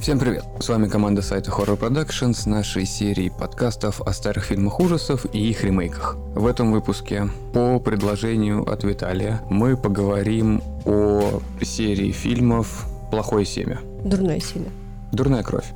Всем привет! С вами команда сайта Horror Production с нашей серией подкастов о старых фильмах ужасов и их ремейках. В этом выпуске по предложению от Виталия мы поговорим о серии фильмов «Плохое семя». Дурное семя. Дурная кровь.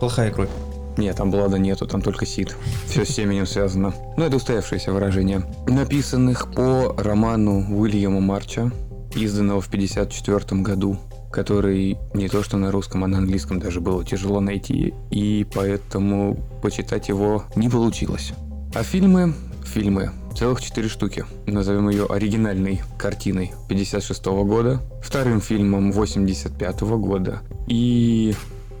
Плохая кровь. Нет, там блада нету, там только сид. Все с семенем связано. Но это устоявшееся выражение. Написанных по роману Уильяма Марча, изданного в 1954 году который не то что на русском, а на английском даже было тяжело найти, и поэтому почитать его не получилось. А фильмы, фильмы, целых четыре штуки. Назовем ее оригинальной картиной 56 года, вторым фильмом 85 года и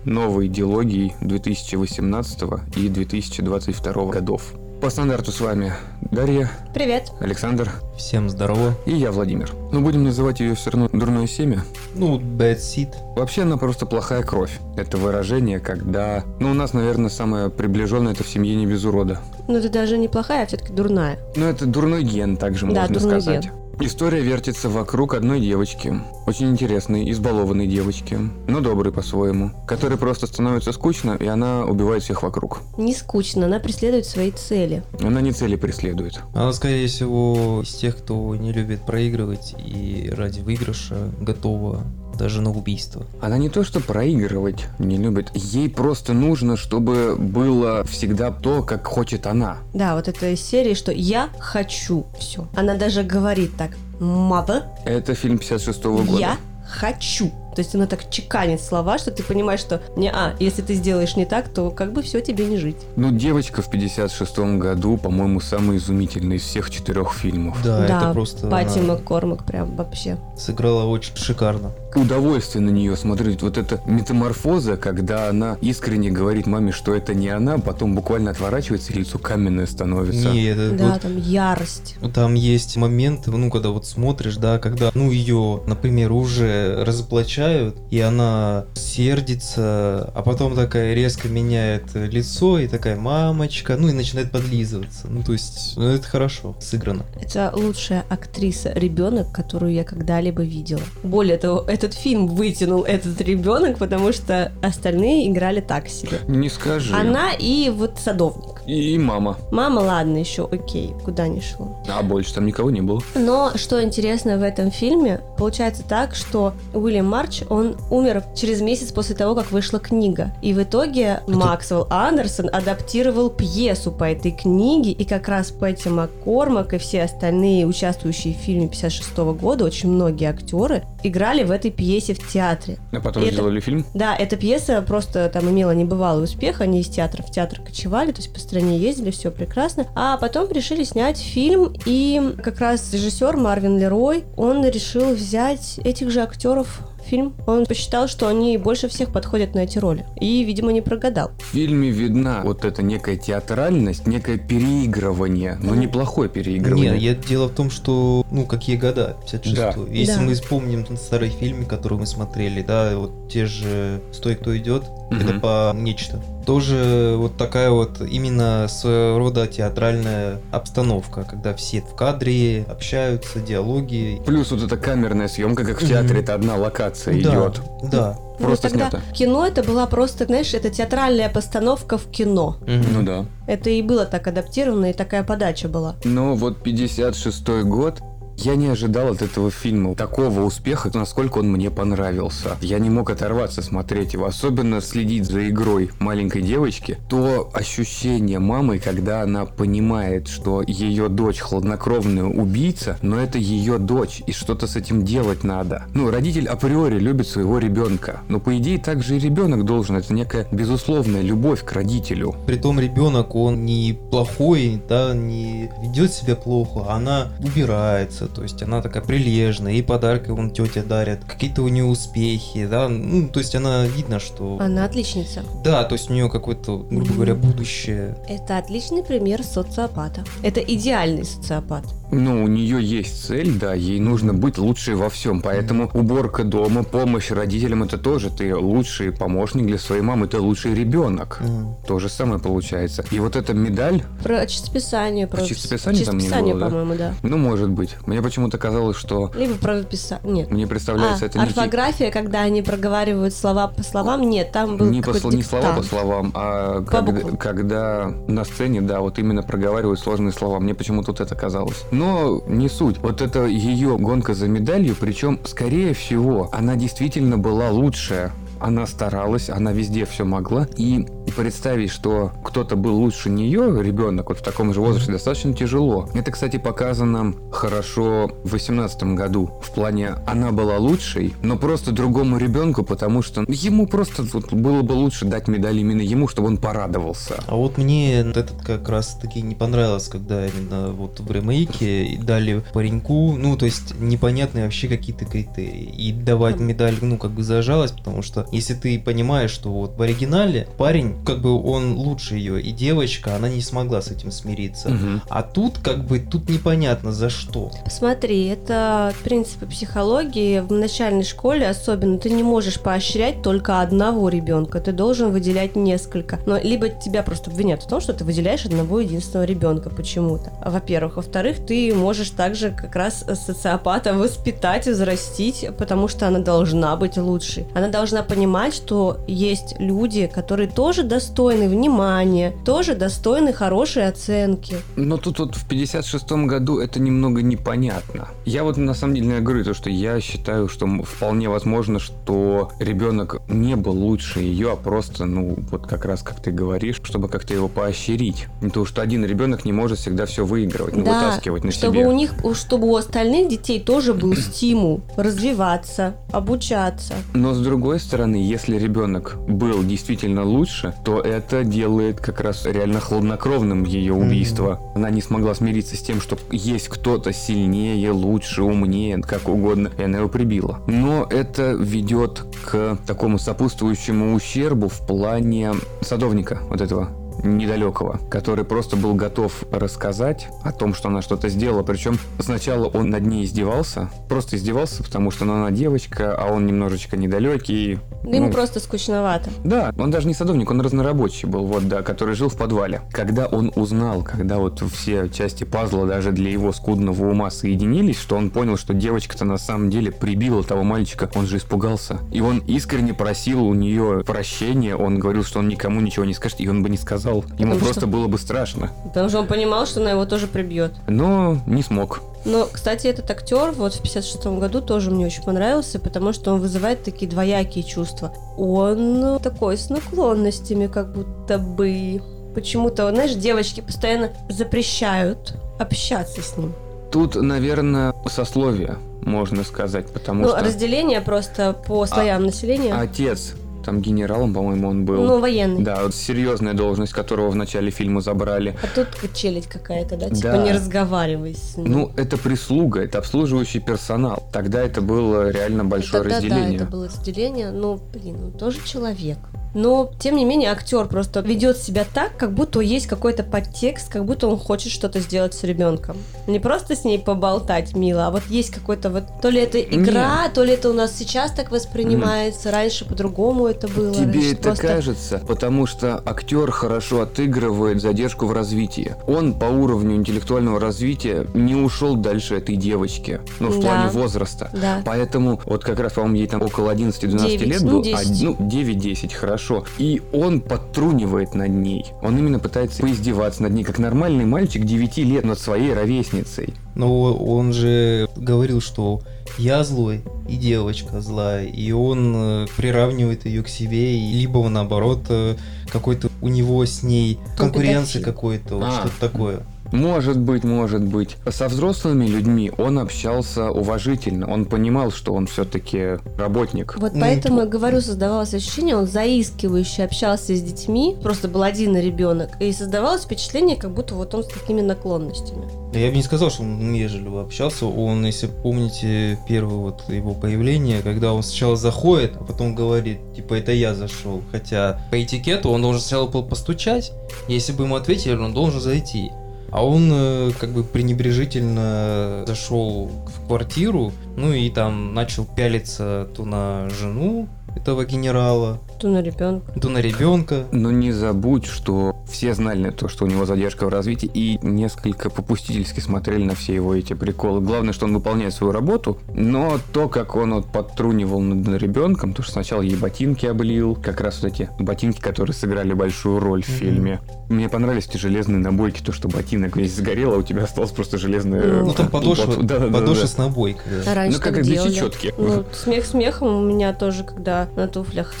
новой идеологией 2018 и 2022 годов. По стандарту с вами Дарья, Привет. Александр Всем здорово. и я, Владимир. Но будем называть ее все равно дурное семя. Ну, bad seed. Вообще она просто плохая кровь. Это выражение, когда... Ну, у нас, наверное, самое приближенное это в семье не без урода. Но это даже неплохая, а все-таки дурная. Но это дурной ген, также Да, можно дурной сказать. ген. История вертится вокруг одной девочки. Очень интересной, избалованной девочки, но доброй по-своему, которой просто становится скучно, и она убивает всех вокруг. Не скучно, она преследует свои цели. Она не цели преследует. Она, скорее всего, из тех, кто не любит проигрывать и ради выигрыша готова даже на убийство. Она не то что проигрывать не любит, ей просто нужно, чтобы было всегда то, как хочет она. Да, вот это из серии, что я хочу все. Она даже говорит так, mother, Это фильм 56 года. я хочу. То есть она так чеканит слова, что ты понимаешь, что не а, если ты сделаешь не так, то как бы все тебе не жить. Ну, девочка в 56 году, по-моему, самый изумительный из всех четырех фильмов. Да, это просто Пати она Маккормак прям вообще. сыграла очень шикарно. Удовольствие на нее смотреть. Вот эта метаморфоза, когда она искренне говорит маме, что это не она, потом буквально отворачивается, и лицо каменное становится. Не, это Да, вот- там ярость. там есть моменты, ну, когда вот смотришь, да, когда, ну, ее, например, уже разоблачают, и она сердится, а потом такая резко меняет лицо, и такая мамочка, ну, и начинает подлизываться. Ну, то есть, ну, это хорошо сыграно. Это лучшая актриса ребенок, которую я когда-либо видела. Более того, этот фильм вытянул этот ребенок, потому что остальные играли так себе. Не скажи. Она и вот садовник. И мама. Мама, ладно, еще окей, куда не шло. А больше там никого не было. Но что интересно в этом фильме, получается так, что Уильям Марч, он умер через месяц после того, как вышла книга. И в итоге Максвелл Андерсон адаптировал пьесу по этой книге, и как раз Пэтти Маккормак и все остальные участвующие в фильме 56 года, очень многие актеры, играли в этой пьесе в театре. А потом И это- сделали фильм. Да, эта пьеса просто там имела небывалый успех, они из театра в театр кочевали, то есть по стране ездили, все прекрасно. А потом решили снять фильм, и как раз режиссер Марвин Лерой, он решил взять этих же актеров в фильм. Он посчитал, что они больше всех подходят на эти роли. И, видимо, не прогадал. В фильме видна вот эта некая театральность, некое переигрывание, но неплохое переигрывание. Не, я, дело в том, что, ну, какие года, 56 Да. Если Да. мы вспомним старые фильмы, которые мы смотрели, да, вот те же «Стой, кто идет», это Мгм. по нечто. Тоже вот такая вот именно своего рода театральная обстановка, когда все в кадре общаются, диалоги. Плюс вот эта камерная съемка, как в театре, это одна локация Да, идет. Да. Просто ну, тогда снято. кино это была просто, знаешь, это театральная постановка в кино. Мгм. Ну да. Это и было так адаптировано, и такая подача была. Но вот 56 год, я не ожидал от этого фильма такого успеха, насколько он мне понравился. Я не мог оторваться смотреть его, особенно следить за игрой маленькой девочки. То ощущение мамы, когда она понимает, что ее дочь хладнокровная убийца, но это ее дочь, и что-то с этим делать надо. Ну, родитель априори любит своего ребенка, но по идее так же и ребенок должен. Это некая безусловная любовь к родителю. Притом ребенок, он не плохой, да, не ведет себя плохо, а она убирается, то есть она такая прилежная, и подарки он тетя дарит, какие-то у нее успехи, да, ну, то есть она видно, что... Она отличница. Да, то есть у нее какое-то, грубо говоря, будущее. Это отличный пример социопата. Это идеальный социопат. Ну, у нее есть цель, да, ей нужно быть лучшей во всем. Поэтому уборка дома, помощь родителям это тоже ты лучший помощник для своей мамы, ты лучший ребенок. М. То же самое получается. И вот эта медаль, Про чистописание. Про чистописание там не чистописание, было, да? по-моему, да. ну, может быть. Мне почему-то казалось, что Либо правописание. Нет. мне представляется А, это некий- орфография, когда они проговаривают слова по словам, нет, там был не, по, не слова по словам, а По когда, буквам. когда на сцене, да, вот именно проговаривают сложные слова. Мне почему-то вот это казалось. Но не суть. Вот это ее гонка за медалью, причем, скорее всего, она действительно была лучшая. Она старалась, она везде все могла. И представить, что кто-то был лучше нее, ребенок, вот в таком же возрасте, достаточно тяжело. Это, кстати, показано хорошо в 2018 году. В плане, она была лучшей, но просто другому ребенку, потому что ему просто вот было бы лучше дать медаль именно ему, чтобы он порадовался. А вот мне этот как раз таки не понравилось, когда именно вот в ремейке дали пареньку, ну, то есть непонятные вообще какие-то критерии. И давать медаль, ну, как бы за жалость, потому что если ты понимаешь, что вот в оригинале парень, как бы он лучше ее, и девочка, она не смогла с этим смириться. Мгм. А тут как бы, тут непонятно за что. Смотри, это принципы психологии. В начальной школе особенно ты не можешь поощрять только одного ребенка. Ты должен выделять несколько. Но либо тебя просто обвинят в том, что ты выделяешь одного единственного ребенка почему-то. Во-первых. Во-вторых, ты можешь также как раз социопата воспитать, взрастить, потому что она должна быть лучшей. Она должна понимать, что есть люди, которые тоже достойны внимания, тоже достойны хорошей оценки. Но тут вот в 56 году это немного непонятно. Я вот на самом деле говорю то, что я считаю, что вполне возможно, что ребенок не был лучше ее, а просто, ну, вот как раз как ты говоришь, чтобы как-то его поощрить. Не то, что один ребенок не может всегда все выигрывать, ну, вытаскивать на чтобы себе. у них, чтобы у остальных детей тоже был стимул развиваться, обучаться. Но с другой стороны, если ребенок был действительно лучше, то это делает как раз реально хладнокровным ее убийство. Она не смогла смириться с тем, что есть кто-то сильнее, лучше, умнее, как угодно, и она его прибила. Но это ведет к такому сопутствующему ущербу в плане садовника вот этого недалекого, который просто был готов рассказать о том, что она что-то сделала. Причем сначала он над ней издевался, просто издевался, потому что ну, она девочка, а он немножечко недалекий. Да ему Ну, просто скучновато. да, он даже не садовник, он разнорабочий был, вот, да, который жил в подвале. Когда он узнал, когда вот все части пазла даже для его скудного ума соединились, что он понял, что девочка-то на самом деле прибила того мальчика, он же испугался. И он искренне просил у нее прощения, он говорил, что он никому ничего не скажет, и он бы не сказал. Ему Потому просто что- было бы страшно. Потому что он понимал, что она его тоже прибьет. Но не смог. Но, кстати, этот актер вот в 56 году тоже мне очень понравился, потому что он вызывает такие двоякие чувства. Он такой с наклонностями, как будто бы. Почему-то, знаешь, девочки постоянно запрещают общаться с ним. Тут, наверное, сословие, можно сказать, потому ну, что разделение просто по слоям населения. отец, там генералом, по-моему, он был. ну, военный. Да, вот серьезная должность, которого в начале фильма забрали. А тут челядь какая-то, да? Типа Да. не разговаривай с ним. Ну, это прислуга, это обслуживающий персонал. Тогда это было реально большое Тогда разделение. Да, это было разделение. Ну, блин, он тоже человек. Но, тем не менее, актер просто ведет себя так, как будто есть какой-то подтекст, как будто он хочет что-то сделать с ребенком. Не просто с ней поболтать мило, а вот есть какой-то вот... То ли это игра, то ли это у нас сейчас так воспринимается, раньше по-другому это было. Тебе раньше это просто- кажется, потому что актер хорошо отыгрывает задержку в развитии. Он по уровню интеллектуального развития не ушел дальше этой девочки, ну, в Да. плане возраста. Да. Поэтому, вот как раз, по-моему, ей там около 11-12 Девять, лет ну, был, 10. а, ну, 9-10, хорошо. И он подтрунивает над ней. Он именно пытается поиздеваться над ней, как нормальный мальчик 9 лет над своей ровесницей. Но он же говорил, что я злой, и девочка злая, и он э, приравнивает ее к себе, и либо наоборот э, какой-то у него с ней конкуренция какой-то, вот А. что-то такое. Может быть, может быть. Со взрослыми людьми он общался уважительно. Он понимал, что он все-таки работник. Вот Ну, поэтому то- я говорю, создавалось ощущение, он заискивающе общался с детьми, просто был один ребенок, и создавалось впечатление, как будто вот он с такими наклонностями. Я бы не сказал, что он вежливо общался. Он, если помните первое вот его появление, когда он сначала заходит, а потом говорит, типа, это я зашел. Хотя по этикету он должен сначала был постучать, если бы ему ответили, он должен зайти. А он э, как бы пренебрежительно зашел в квартиру, ну и там начал пялиться то на жену этого генерала, То на ребенка. то на ребенка. Но не забудь, что все знали то, что у него задержка в развитии, и несколько попустительски смотрели на все его эти приколы. Главное, что он выполняет свою работу, но то, как он вот подтрунивал над ребенком, то, что сначала ей ботинки облил, как раз вот эти ботинки, которые сыграли большую роль в Мгм. фильме. Мне понравились эти железные набойки, то, что ботинок весь сгорел, а у тебя осталось просто железная... Ну там подошва, Да, да, да, подошва да. с набойкой. да. Раньше Ну, как для чечетки. Ну, смех смехом. У меня тоже, когда на туфлях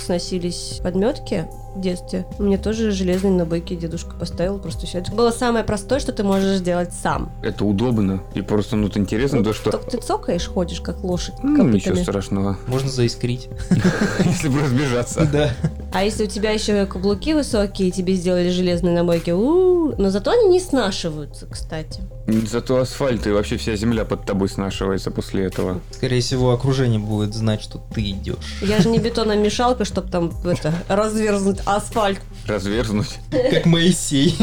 сносились подметки в детстве, мне тоже железные набойки дедушка поставил. Просто все. Это было самое простое, что ты можешь сделать сам. Это удобно. И просто, ну, это интересно, то, что... Только ты цокаешь, ходишь, как лошадь Ну, ничего копытами. страшного, Можно заискрить. если бы разбежаться. Да. А если у тебя еще каблуки высокие, тебе сделали железные набойки, но зато они не снашиваются, кстати. Зато асфальт и вообще вся земля под тобой снашивается после этого. Скорее всего, окружение будет знать, что ты идешь. Я же не бетономешалка, чтобы там это разверзнуть асфальт. Разверзнуть. Как Моисей.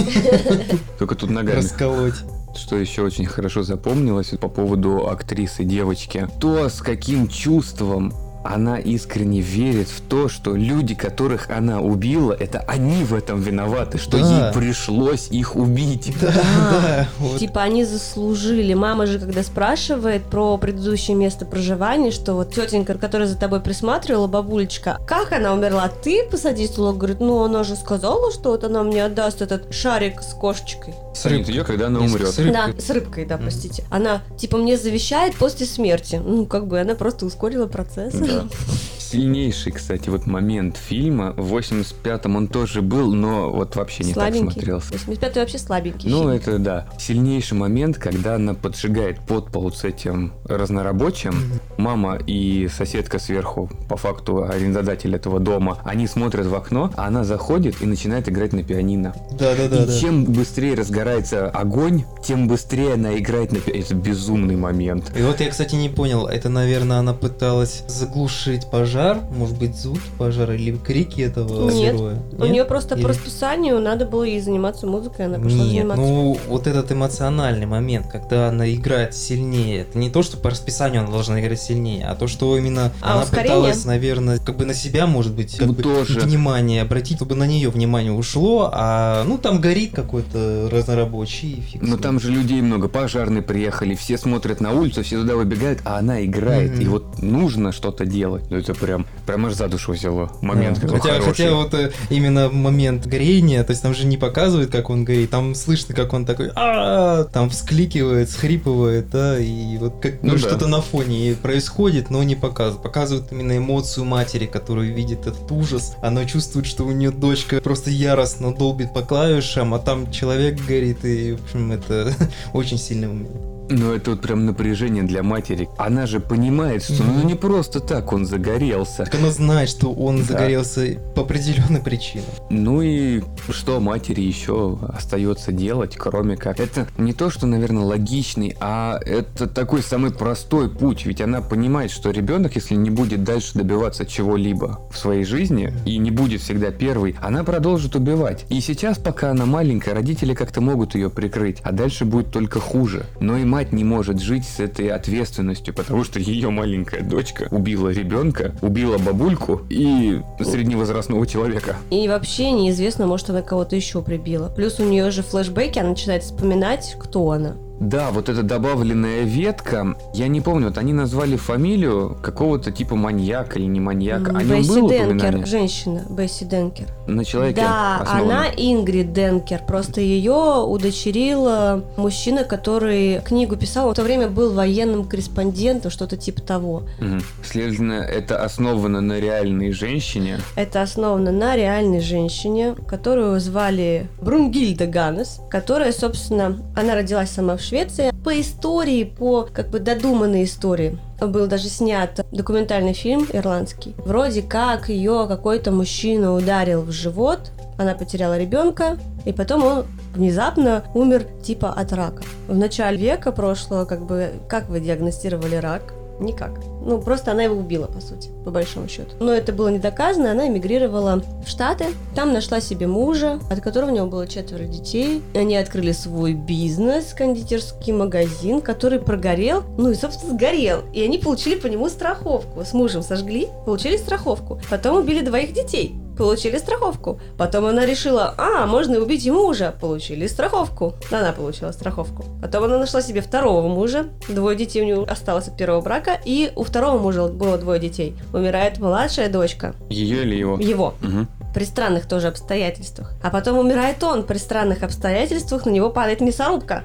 Только тут ногами. Расколоть. Что еще очень хорошо запомнилось по поводу актрисы девочки. То, с каким чувством она искренне верит в то, что люди, которых она убила, это они в этом виноваты, что Да. ей пришлось их убить. Да, да. вот. Типа они заслужили. Мама же, когда спрашивает про предыдущее место проживания, что вот тетенька, которая за тобой присматривала, бабулечка, как она умерла? Ты посади стулок? Говорит, ну она же сказала, что вот она мне отдаст этот шарик с кошечкой. С Нет, рыбкой. ее, когда она умрет. с рыбкой. Да, с рыбкой, да, простите. Она, типа, мне завещает после смерти. Ну, как бы она просто ускорила процесс. Да. Сильнейший, кстати, вот момент фильма. В 85-м он тоже был, но вот вообще не так Слабенький. смотрелся. 85-й вообще слабенький Ну, фильм. это да. Сильнейший момент, когда она поджигает подпол с этим разнорабочим. Мгм. Мама и соседка сверху, по факту арендодатель этого дома, они смотрят в окно, а она заходит и начинает играть на пианино. Да, да, да, и да. чем быстрее разгорается огонь, тем быстрее она играет на пианино. Это безумный момент. И вот я, кстати, не понял, это, наверное, она пыталась заглушить пожар, может быть, звуки пожара или крики этого Нет. героя? У нее просто Или- по расписанию надо было ей заниматься музыкой, она пошла Нет, заниматься. ну вот этот эмоциональный момент, когда она играет сильнее, это не то, что по расписанию она должна играть сильнее, а то, что именно А, она ускорение? пыталась, наверное, как бы на себя, может быть, как Ну, бы тоже. внимание обратить, чтобы на нее внимание ушло, а ну там горит какой-то разнорабочий фиг Но там же людей много, пожарные приехали, все смотрят на улицу, все туда выбегают, а она играет. Мгм. И вот нужно что-то делать. Ну это прям, прям аж за душу взяло. Момент Да. хотя, хороший. хотя вот э, именно момент горения, то есть там же не показывают, как он горит, там слышно, как он такой, а там вскликивает, схрипывает, да, и вот как Ну ну, да. что-то на фоне происходит, но не показывают. Показывают именно эмоцию матери, которая видит этот ужас. Она чувствует, что у нее дочка просто яростно долбит по клавишам, а там человек горит, и, в общем, это очень сильный момент. Ну это вот прям напряжение для матери. Она же понимает, что ну не просто так он загорелся. Так она знает, что он Да. загорелся по определенной причине. Ну и что матери еще остается делать, кроме как... Это не то, что, наверное, логичный, а это такой самый простой путь. Ведь она понимает, что ребенок, если не будет дальше добиваться чего-либо в своей жизни и не будет всегда первый, она продолжит убивать. И сейчас, пока она маленькая, родители как-то могут ее прикрыть, а дальше будет только хуже. Но и мать не может жить с этой ответственностью, потому что ее маленькая дочка убила ребенка, убила бабульку и средневозрастного человека. И вообще неизвестно, может, она кого-то еще прибила. Плюс у нее же флешбеки, она начинает вспоминать, кто она. Да, вот эта добавленная ветка, я не помню, вот они назвали фамилию какого-то типа маньяка или не маньяка. О нем Бесси было Денкер, упоминание? женщина, Бесси Денкер. На человеке Да, основано. она Ингрид Денкер. Просто ее удочерил э, мужчина, который книгу писал. В то время был военным корреспондентом, что-то типа того. Мгм. Следовательно, это основано на реальной женщине. Это основано на реальной женщине, которую звали Брунгильда Ганнес, которая, собственно, она родилась сама в Швеции. По истории, по как бы додуманной истории, был даже снят документальный фильм ирландский. Вроде как ее какой-то мужчина ударил в живот, она потеряла ребенка, и потом он внезапно умер типа от рака. В начале века прошлого, как бы, как вы диагностировали рак? Никак. Ну, просто она его убила, по сути, по большому счету. Но это было не доказано, она эмигрировала в Штаты, там нашла себе мужа, от которого у него было четверо детей. Они открыли свой бизнес, кондитерский магазин, который прогорел, ну и, собственно, сгорел. И они получили по нему страховку. С мужем сожгли, получили страховку. Потом убили двоих детей получили страховку. Потом она решила, а, можно убить и мужа, получили страховку. Она получила страховку. Потом она нашла себе второго мужа, двое детей у нее осталось от первого брака, и у второго мужа было двое детей. Умирает младшая дочка. Ее или его? Его. Мгм. При странных тоже обстоятельствах. А потом умирает он. При странных обстоятельствах на него падает мясорубка.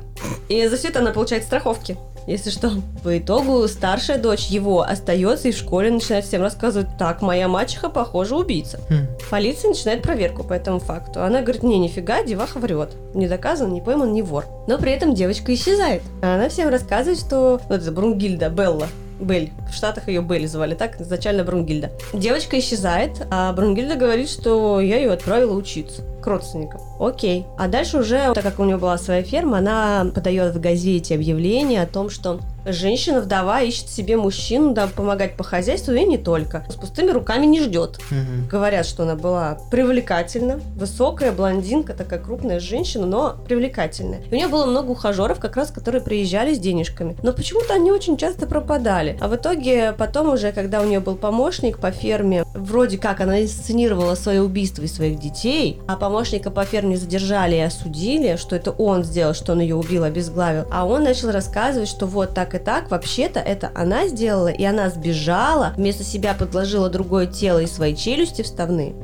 И за все это она получает страховки. Если что. По итогу старшая дочь его остается и в школе начинает всем рассказывать, так, моя мачеха, похоже, убийца. Хм. Полиция начинает проверку по этому факту. Она говорит, не, нифига, деваха врет. Не доказан, не пойман, не вор. Но при этом девочка исчезает. Она всем рассказывает, что... Вот это Брунгильда, Белла. Бель. В Штатах ее Белль звали, так изначально Брунгильда. Девочка исчезает, а Брунгильда говорит, что я ее отправила учиться к родственникам. Окей. А дальше уже, так как у нее была своя ферма, она подает в газете объявление о том, что женщина-вдова ищет себе мужчину, да, помогать по хозяйству и не только. С пустыми руками не ждет. Мгм. Говорят, что она была привлекательна, высокая, блондинка, такая крупная женщина, но привлекательная. И у нее было много ухажеров, как раз, которые приезжали с денежками. Но почему-то они очень часто пропадали. А в итоге потом уже, когда у нее был помощник по ферме, вроде как она инсценировала свое убийство и своих детей, а помощника по ферме задержали и осудили, что это он сделал, что он ее убил, обезглавил. А он начал рассказывать, что вот так и так, вообще-то это она сделала, и она сбежала, вместо себя подложила другое тело и свои челюсти вставные.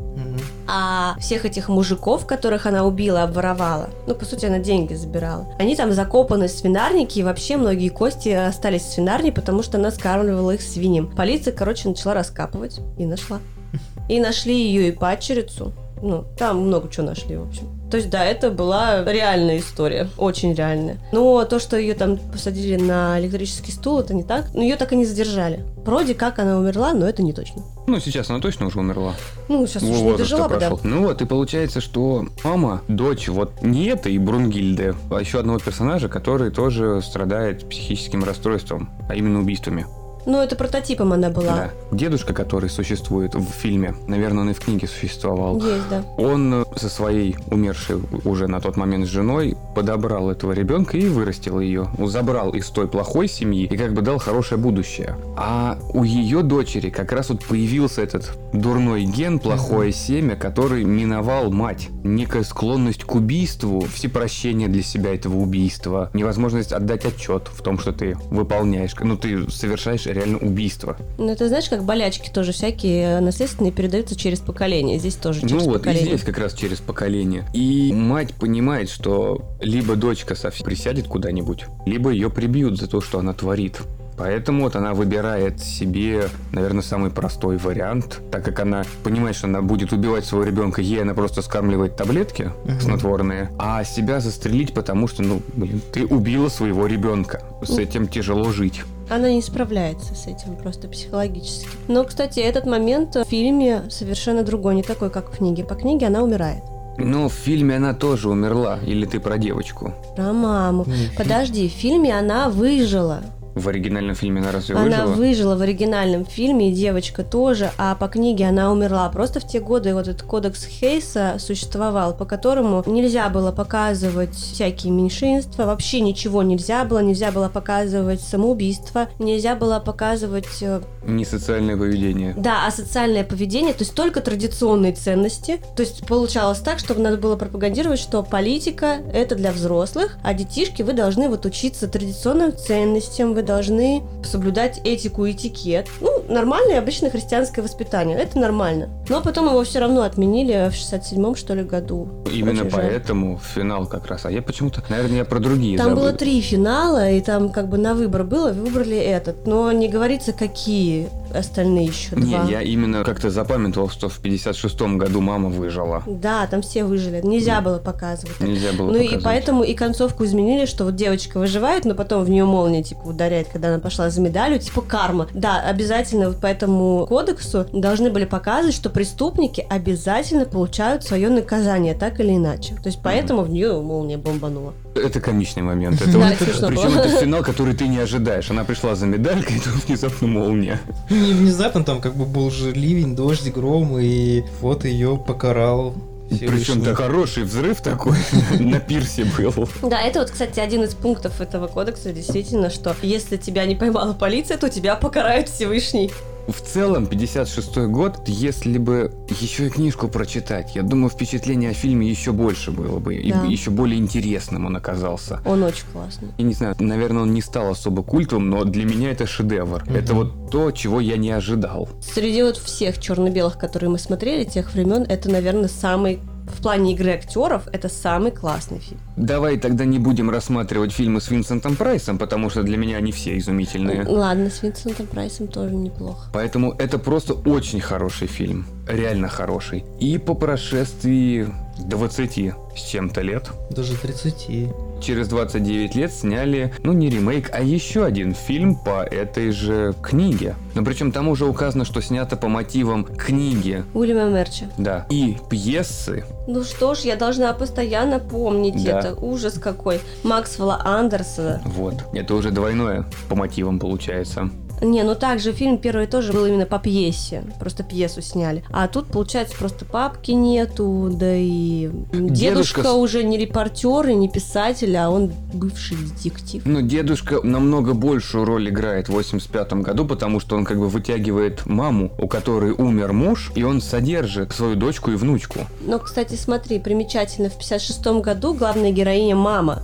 А всех этих мужиков, которых она убила, обворовала, ну, по сути, она деньги забирала, они там закопаны в свинарнике, и вообще многие кости остались в свинарне, потому что она скармливала их свиньям. Полиция, короче, начала раскапывать и нашла. И нашли ее и падчерицу. Ну, там много чего нашли, в общем. То есть, да, это была реальная история, очень реальная. Но то, что ее там посадили на электрический стул, это не так. Но ее так и не задержали. Вроде как она умерла, но это не точно. Ну, сейчас она точно уже умерла. Ну, сейчас уж не дожила бы, да. Ну вот, и получается, что мама, дочь вот не этой Брунгильды, а еще одного персонажа, который тоже страдает психическим расстройством, а именно убийствами. Ну, это прототипом она была. Да. Дедушка, который существует в фильме, наверное, он и в книге существовал, Есть, да. он со своей умершей уже на тот момент женой подобрал этого ребенка и вырастил ее. Забрал из той плохой семьи и как бы дал хорошее будущее. А у ее дочери как раз вот появился этот дурной ген, плохое семя, который миновал мать. Некая склонность к убийству, всепрощение для себя этого убийства, невозможность отдать отчет в том, что ты выполняешь, ну ты совершаешь реально убийство. Ну, это знаешь, как болячки тоже всякие э, наследственные передаются через поколение. Здесь тоже через ну вот, и поколение. здесь как раз через поколение. И мать понимает, что либо дочка совсем присядет куда-нибудь, либо ее прибьют за то, что она творит. Поэтому вот она выбирает себе, наверное, самый простой вариант, так как она понимает, что она будет убивать своего ребенка, ей она просто скармливает таблетки Мгм. снотворные, а себя застрелить, потому что, ну, блин, ты убила своего ребенка. С этим тяжело жить. Она не справляется с этим просто психологически. Но, кстати, этот момент в фильме совершенно другой, не такой, как в книге. По книге она умирает. Но в фильме она тоже умерла. Или ты про девочку? Про маму. Подожди, в фильме она выжила. В оригинальном фильме она разве Она выжила? выжила в оригинальном фильме, и девочка тоже, а по книге она умерла. Просто в те годы вот этот кодекс Хейса существовал, по которому нельзя было показывать всякие меньшинства, вообще ничего нельзя было, нельзя было показывать самоубийство, нельзя было показывать э, Не социальное поведение. Да, а социальное поведение, то есть только традиционные ценности. То есть получалось так, чтобы надо было пропагандировать, что политика это для взрослых, а детишки вы должны вот учиться традиционным ценностям, вы должны соблюдать этику и этикет. Ну, нормальное обычное христианское воспитание, это нормально. Но потом его все равно отменили в 67-м, что ли, году. Именно Очень жаль. поэтому финал как раз. А я почему-то, наверное, я про другие Там забыл. было три финала, и там как бы на выбор было, выбрали этот. Но не говорится, какие остальные еще Не, два. я именно как-то запамятовал, что в 56-м году мама выжила. Да, там все выжили. Нельзя было показывать. Нельзя было Ну и показать. поэтому и концовку изменили, что вот девочка выживает, но потом в нее молния типа ударяет, когда она пошла за медалью, типа карма. Да, обязательно вот по этому кодексу должны были показывать, что преступники обязательно получают свое наказание, так или иначе. То есть поэтому в нее молния бомбанула. Это комичный момент. Это Да, вот- причем было. это финал, который ты не ожидаешь. Она пришла за медалькой, и тут внезапно молния. Не внезапно там как бы был же ливень, дождь, гром, и вот ее покарал Причем то хороший взрыв такой на пирсе был. Да, это вот, кстати, один из пунктов этого кодекса, действительно, что если тебя не поймала полиция, то тебя покарает Всевышний. В целом, 56 год, если бы еще и книжку прочитать, я думаю, впечатление о фильме еще больше было бы, и Да. еще более интересным он оказался. Он очень классный. Я не знаю, наверное, он не стал особо культовым, но для меня это шедевр. Мгм. Это вот то, чего я не ожидал. Среди вот всех черно-белых, которые мы смотрели тех времен, это, наверное, самый в плане игры актеров это самый классный фильм. Давай тогда не будем рассматривать фильмы с Винсентом Прайсом, потому что для меня они все изумительные. Ладно, с Винсентом Прайсом тоже неплохо. Поэтому это просто очень хороший фильм. Реально хороший. И по прошествии 20 с чем-то лет, Даже 30. через 29 лет сняли, ну не ремейк, а еще один фильм по этой же книге. Но причем там уже указано, что снято по мотивам книги. Уильяма Мерча. Да. И пьесы. Ну что ж, я должна постоянно помнить Да. это. Ужас какой. Максвелла Андерсона. Вот. Это уже двойное по мотивам получается. Не, ну также фильм первый тоже был именно по пьесе. Просто пьесу сняли. А тут, получается, просто папки нету, да и Дедушка дедушка, уже не репортер и не писатель, а он бывший детектив. Но дедушка намного большую роль играет в 85 году, потому что он как бы вытягивает маму, у которой умер муж, и он содержит свою дочку и внучку. Но, кстати, смотри, примечательно, в 56 году главная героиня мама,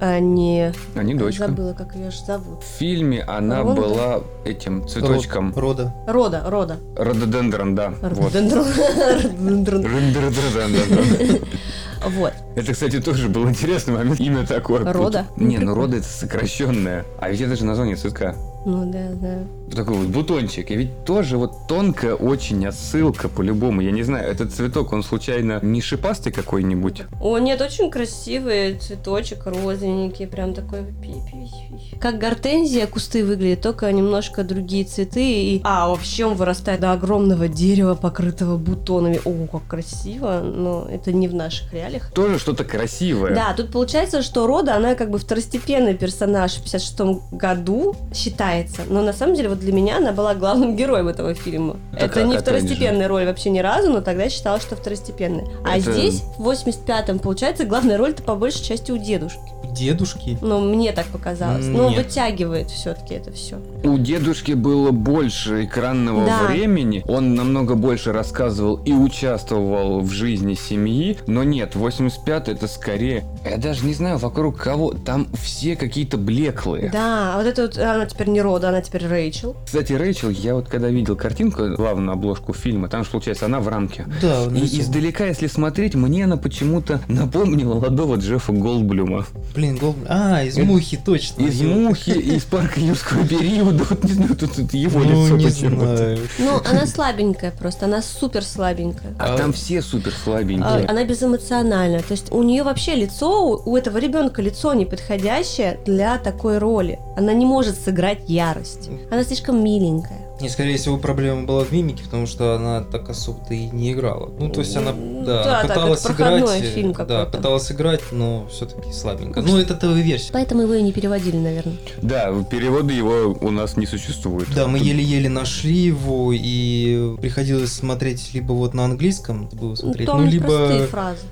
а не... А не дочка. Забыла, как ее же зовут. В фильме она Ронда? была этим цветочком. Рода. Рода, Рода. Рододендрон, да. Рододендрон. Рододендрон. Вот. Это, кстати, тоже был интересный момент. Имя такое. Рода? Не, ну рода это сокращенное. А ведь это же название цветка. Ну да, да. Такой вот бутончик. И ведь тоже вот тонкая очень отсылка по-любому. Я не знаю, этот цветок, он случайно не шипастый какой-нибудь? О, нет, очень красивый цветочек, розовенький, прям такой. Как гортензия кусты выглядят, только немножко другие цветы. И... А, вообще он вырастает до огромного дерева, покрытого бутонами. О, как красиво, но это не в наших реалиях. Тоже что-то красивое. Да, тут получается, что Рода, она как бы второстепенный персонаж в 56 году считается, но на самом деле вот для меня она была главным героем этого фильма. Так, это а не второстепенная роль вообще ни разу, но тогда считалось, что второстепенная. А Это- здесь, в 85-м, получается, главная роль-то по большей части у дедушки. Дедушки. Ну, мне так показалось. Ну, вытягивает все-таки это все. У дедушки было больше экранного Да. времени, он намного больше рассказывал и участвовал в жизни семьи, но нет, 85 это скорее, я даже не знаю вокруг кого, там все какие-то блеклые. Да, а вот это вот, она теперь не Рода, она теперь Рэйчел. Кстати, Рэйчел, я вот когда видел картинку, главную обложку фильма, там же получается она в рамке. Да, И издалека, если смотреть, мне она почему-то напомнила молодого Джеффа Голдблюма. Блин, гол... А, из Это- мухи, точно. Из Ё- мухи, из парка юрского периода. Вот не знаю, тут, тут его Ну, лицо не почему-то. знаю. Ну, она слабенькая просто, она супер слабенькая. А А- там все супер А, слабенькие. Она безэмоциональная. То есть у нее вообще лицо, у у этого ребенка лицо неподходящее для такой роли. Она не может сыграть ярость. Она слишком миленькая. Не, скорее всего, проблема была в мимике, потому что она так особо-то и не играла. Ну, то есть она, Ну, да, да, так, пыталась это играть. э, фильм да, пыталась играть, но все-таки слабенько. Ну, это ТВ-версия. Поэтому его и не переводили, наверное. Да, перевода его у нас не существует. Да, мы еле-еле нашли его, и приходилось смотреть либо вот на английском, было смотреть, Там ну, либо,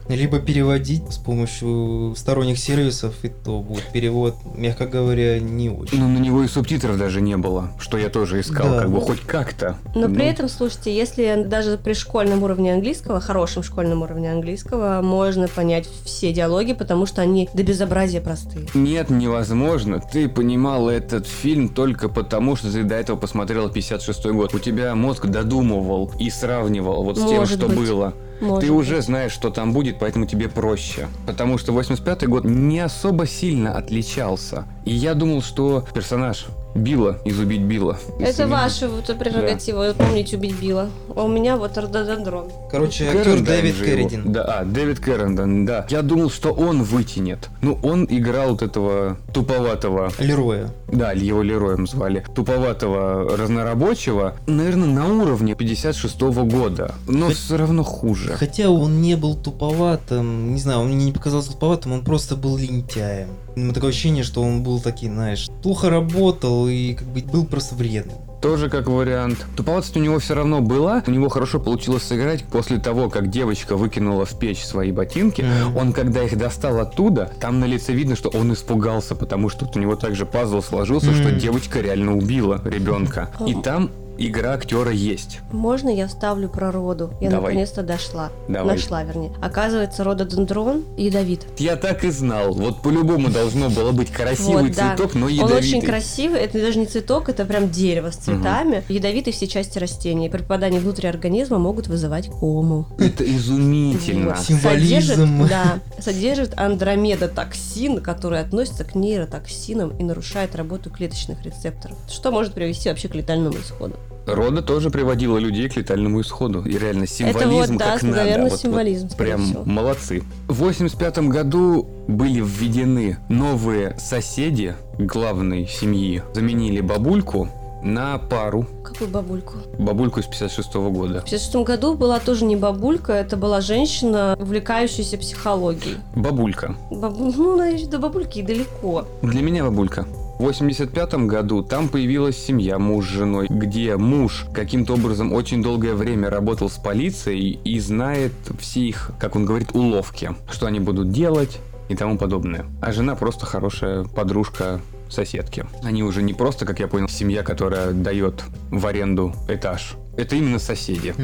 либо переводить с помощью сторонних сервисов, и то будет перевод, мягко говоря, не очень. Ну, на него и субтитров даже не было, что я тоже искал, Да. как бы хоть как-то. Но при Ну, этом, слушайте, если даже при школьном уровне английского, хорошем школьном уровне английского, можно понять все диалоги, потому что они до безобразия простые. Нет, невозможно. Ты понимал этот фильм только потому, что ты до этого посмотрел 56 год. У тебя мозг додумывал и сравнивал вот с тем, Может что быть. было. Может ты уже быть. знаешь, что там будет, поэтому тебе проще. Потому что 85 год не особо сильно отличался. И я думал, что персонаж Билла из «Убить Билла». Это ваша вот прерогатива, помнить убить Билла. А у меня вот рододендрон. Короче, актер Кэрридайн Дэвид. Кэрридин. Да, а, Дэвид Кэрридин, да. Я думал, что он вытянет. Ну, он играл вот этого туповатого, Лероя. да, его Лероем звали, туповатого разнорабочего, наверное, на уровне 56 года, но Хоть- все равно хуже. Хотя он не был туповатым, не знаю, он мне не показался туповатым, он просто был лентяем. Такое ощущение, что он был таким, знаешь, плохо работал и как бы был просто вредным. Тоже как вариант. Туповатость у него все равно была. У него хорошо получилось сыграть после того, как девочка выкинула в печь свои ботинки. Мгм. Он, когда их достал оттуда, там на лице видно, что он испугался, потому что у него также пазл сложился, что Мгм. девочка реально убила ребенка. И там игра актера есть. Можно я вставлю про роду? Я Давай. наконец-то дошла. Давай. Нашла, вернее. Оказывается, рододендрон ядовит. Я так и знал. Вот по-любому должно было быть красивый Вот, да. цветок, но Он ядовитый. очень красивый, это даже не цветок, это прям дерево с цветами. Ядовиты все части растения. При попадании внутрь организма могут вызывать кому. Это изумительно. Вот. Символизм. Содержит, да, содержит андромедотоксин, который относится к нейротоксинам и нарушает работу клеточных рецепторов, что может привести вообще к летальному исходу. Рода тоже приводила людей к летальному исходу. И реально символизм вот, да, как надо. наверное, Вот- вот символизм, скорее Прям всего. молодцы. В 85 году были введены новые соседи главной семьи. Заменили бабульку на пару. Какую бабульку? Бабульку из 56 года. В 1956 году была тоже не бабулька, это была женщина, увлекающаяся психологией. Бабулька. Бабу- Ну, до бабульки и далеко. Для меня бабулька. В 85 году там появилась семья, муж с женой, где муж каким-то образом очень долгое время работал с полицией и знает все их, как он говорит, уловки, что они будут делать и тому подобное. А жена просто хорошая подружка соседки. Они уже не просто, как я понял, семья, которая дает в аренду этаж. Это именно соседи.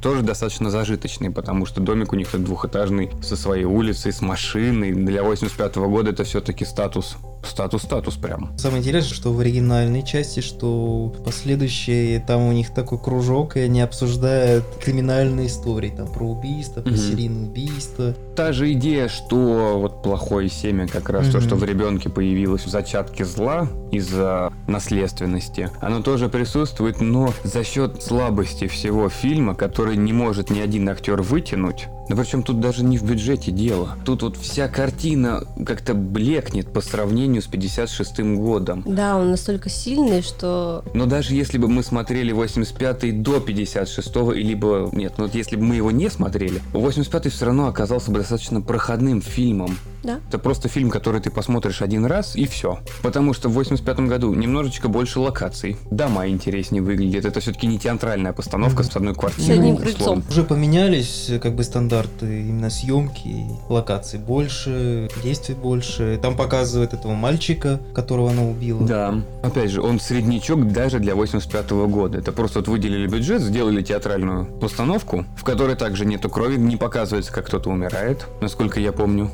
Тоже достаточно зажиточный, потому что домик у них двухэтажный, со своей улицей, с машиной. Для 85 года это все-таки статус. Статус-статус прям. Самое интересное, что в оригинальной части, что последующие, там у них такой кружок, и они обсуждают криминальные истории, там про убийство, про Мгм. серийные убийства. Та же идея, что вот плохое семя, как раз то, Мгм. что в ребенке появилось в зачатке зла из-за наследственности, оно тоже присутствует, но за счет слабости всего фильма, который не может ни один актер вытянуть, да причем тут даже не в бюджете дело. Тут вот вся картина как-то блекнет по сравнению с 56 годом. Да, он настолько сильный, что Но даже если бы мы смотрели 85-й до 56-го, и либо... Нет, ну вот если бы мы его не смотрели, 85-й все равно оказался бы достаточно проходным фильмом. Да. Это просто фильм, который ты посмотришь один раз, и все. Потому что в 85 году немножечко больше локаций. Дома интереснее выглядят. Это все-таки не театральная постановка Мгм. с одной квартирой. С одним крыльцом. Уже поменялись э, как бы стандарты именно съемки, локаций больше, действий больше. Там показывают этого мальчика, которого она убила. Да. Опять же, он среднячок даже для 85 года. Это просто вот выделили бюджет, сделали театральную постановку, в которой также нету крови, не показывается, как кто-то умирает, насколько я помню.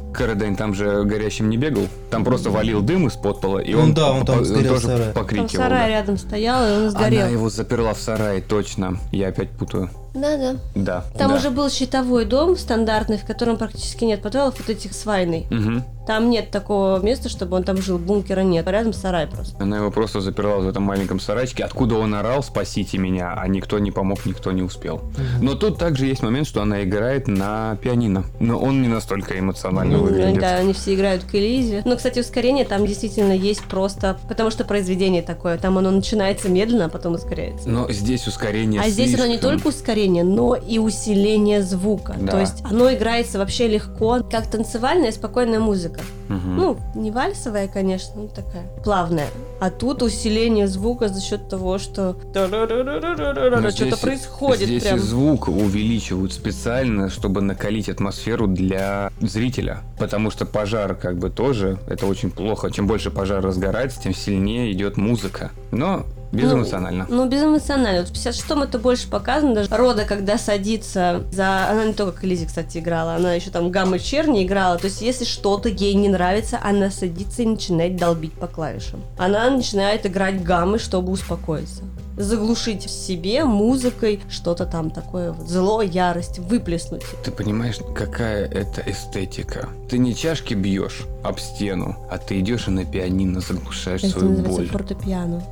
Кэрридайн там же горящим не бегал, там просто валил дым из-под пола, и Он, он, да, он там по- в тоже сарае. там покрикивал. сарай да. рядом стоял, и он сгорел. Она его заперла в сарае, точно. Я опять путаю. Да-да. Да. Там да. уже был щитовой дом стандартный, в котором практически нет подвалов вот этих с войной. Там нет такого места, чтобы он там жил, бункера нет. Рядом сарай просто. Она его просто заперла в этом маленьком сарайчике, откуда он орал «спасите меня», а никто не помог, никто не успел. Но тут также есть момент, что она играет на пианино. Но он не настолько эмоционально Ну, выглядит. Да, они все играют к Элизе. Но, кстати, ускорение там действительно есть просто... Потому что произведение такое. Там оно начинается медленно, а потом ускоряется. Но здесь ускорение А здесь оно не слишком. только ускорение, но и усиление звука. Да. То есть оно играется вообще легко, как танцевальная спокойная музыка. Мгм. Ну, не вальсовая, конечно, ну такая плавная. А тут усиление звука за счет того, что что-то происходит Здесь прям. и звук увеличивают специально, чтобы накалить атмосферу для зрителя. Потому что пожар как бы тоже, это очень плохо. Чем больше пожар разгорается, тем сильнее идет музыка. Но безэмоционально. Ну, безэмоционально. Вот в 56-м это больше показано. Даже Рода, когда садится за... Она не только к Элизе, кстати, играла. Она еще там гаммы черни играла. То есть, если что-то ей не нравится, она садится и начинает долбить по клавишам. Она начинает играть гаммы, чтобы успокоиться. заглушить в себе музыкой что-то там такое вот, зло, ярость, выплеснуть. Ты понимаешь, какая это эстетика? Ты не чашки бьешь об стену, а ты идешь и на пианино заглушаешь Это свою боль. фортепиано.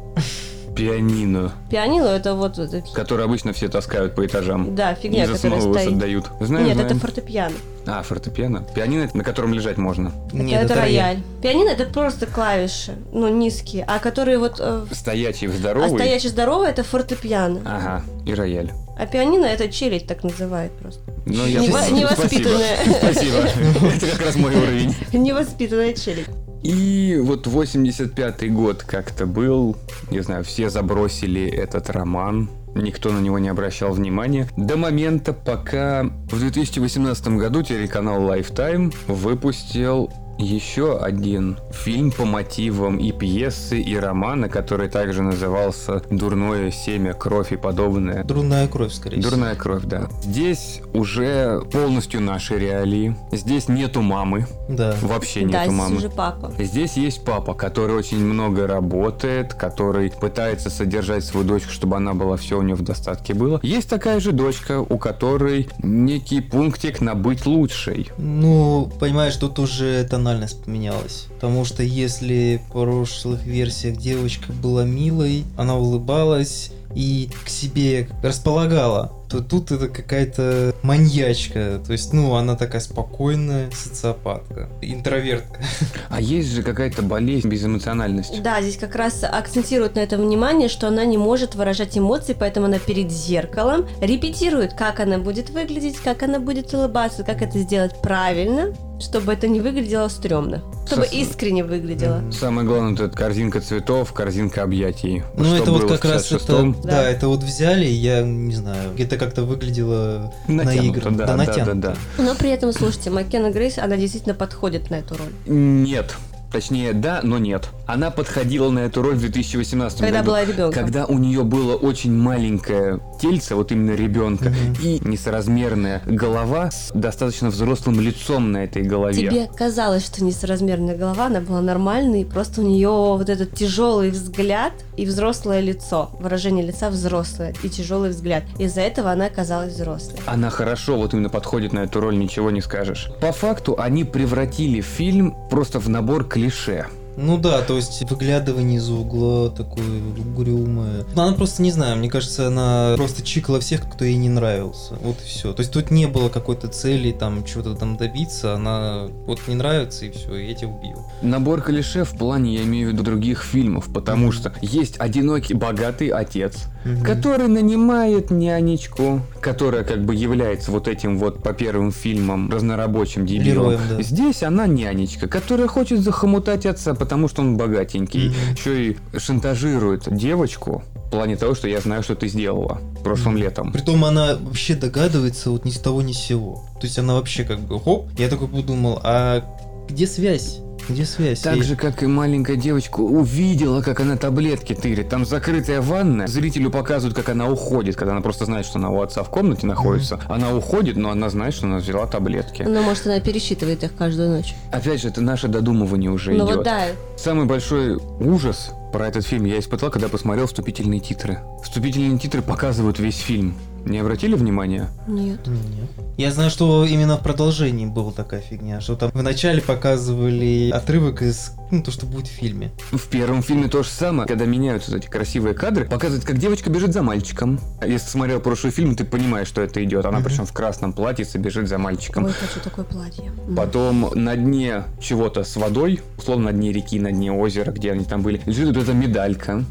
Пианино, Пианино это вот... это- которое обычно все таскают по этажам. Да, фигня, и которая стоит. отдают. Знаю, Нет, знаю. это фортепиано. А, фортепиано. Пианино, на котором лежать можно. Нет, это, рояль. Пианино это просто клавиши, ну, низкие, а которые вот... э, Стоячий, а здоровый. стоячий здоровый это фортепиано. Ага, и рояль. А пианино это челядь так называют просто. Ну, я Нево- спасибо. невоспитанная. Спасибо. Это как раз мой уровень. Невоспитанная челядь. И вот 85-й год как-то был, не знаю, все забросили этот роман, никто на него не обращал внимания, до момента, пока в 2018 году телеканал Lifetime выпустил еще один фильм по мотивам и пьесы, и романа, который также назывался «Дурное семя, кровь и подобное». Дурная кровь, скорее всего. Дурная кровь, да. Здесь уже полностью наши реалии. Здесь нету мамы. Да. Вообще да, нету здесь мамы. уже папа. Здесь есть папа, который очень много работает, который пытается содержать свою дочку, чтобы она была все у нее в достатке было. Есть такая же дочка, у которой некий пунктик на быть лучшей. Ну, понимаешь, тут уже тональность поменялась. Потому что если в прошлых версиях девочка была милой, она улыбалась и к себе располагала, то тут это какая-то маньячка. То есть, ну, она такая спокойная социопатка, интровертка. А есть же какая-то болезнь безэмоциональности. Да, здесь как раз акцентируют на этом внимание, что она не может выражать эмоции, поэтому она перед зеркалом репетирует, как она будет выглядеть, как она будет улыбаться, как это сделать правильно, чтобы это не выглядело стрёмно, чтобы Сос- искренне выглядело. Самое главное, это корзинка цветов, корзинка объятий. Ну, Что это вот как раз это, 56-м? да. Да. это вот взяли, я не знаю, это как-то выглядело Натянуто, наигранно, да, да, натянуто. да, да. Но при этом, слушайте, Маккена Грейс, она действительно подходит на эту роль. Нет. Точнее, да, но нет. Она подходила на эту роль в 2018 Когда году. была ребенком. Когда у нее было очень маленькое тельце, вот именно ребенка, Мгм. и несоразмерная голова с достаточно взрослым лицом на этой голове. Тебе казалось, что несоразмерная голова, она была нормальной, просто у нее вот этот тяжелый взгляд и взрослое лицо, выражение лица взрослое и тяжелый взгляд. Из-за этого она оказалась взрослой. Она хорошо вот именно подходит на эту роль, ничего не скажешь. По факту они превратили фильм просто в набор клише. Ну да, то есть выглядывание из угла такое угрюмое. Ну, она просто, не знаю, мне кажется, она просто чикала всех, кто ей не нравился. Вот и все. То есть тут не было какой-то цели там чего-то там добиться, она вот не нравится и все, я тебя убью. Набор клише в плане, я имею в виду других фильмов, потому что есть одинокий богатый отец, который нанимает нянечку, которая как бы является вот этим вот по первым фильмам разнорабочим дебилом. Героем, да. Здесь она нянечка, которая хочет захомутать отца, потому что он богатенький. Мгм. Еще и шантажирует девочку в плане того, что я знаю, что ты сделала прошлым Мгм. летом. Притом она вообще догадывается вот ни с того ни с сего. То есть она вообще как бы хоп, я такой подумал, а где связь? Где связь? Так И- же, как и маленькая девочка увидела, как она таблетки тырит. Там закрытая ванна. Зрителю показывают, как она уходит, когда она просто знает, что она у отца в комнате находится. Она уходит, но она знает, что она взяла таблетки. Ну, может, она пересчитывает их каждую ночь. Опять же, это наше додумывание уже Ну идет. вот да, Самый большой ужас про этот фильм я испытал, когда посмотрел вступительные титры. Вступительные титры показывают весь фильм. Не обратили внимания? нет. Нет. Я знаю, что именно в продолжении была такая фигня, что там вначале показывали отрывок из, ну, то, что будет в фильме. В первом фильме то же самое, когда меняются эти красивые кадры, показывают, как девочка бежит за мальчиком. Если смотрел прошлый фильм, ты понимаешь, что это идет. Она Мгм. причем в красном платьице бежит за мальчиком. Ой, хочу такое платье. Потом на дне чего-то с водой, условно на дне реки, на дне озера, где они там были, лежит вот эта медалька.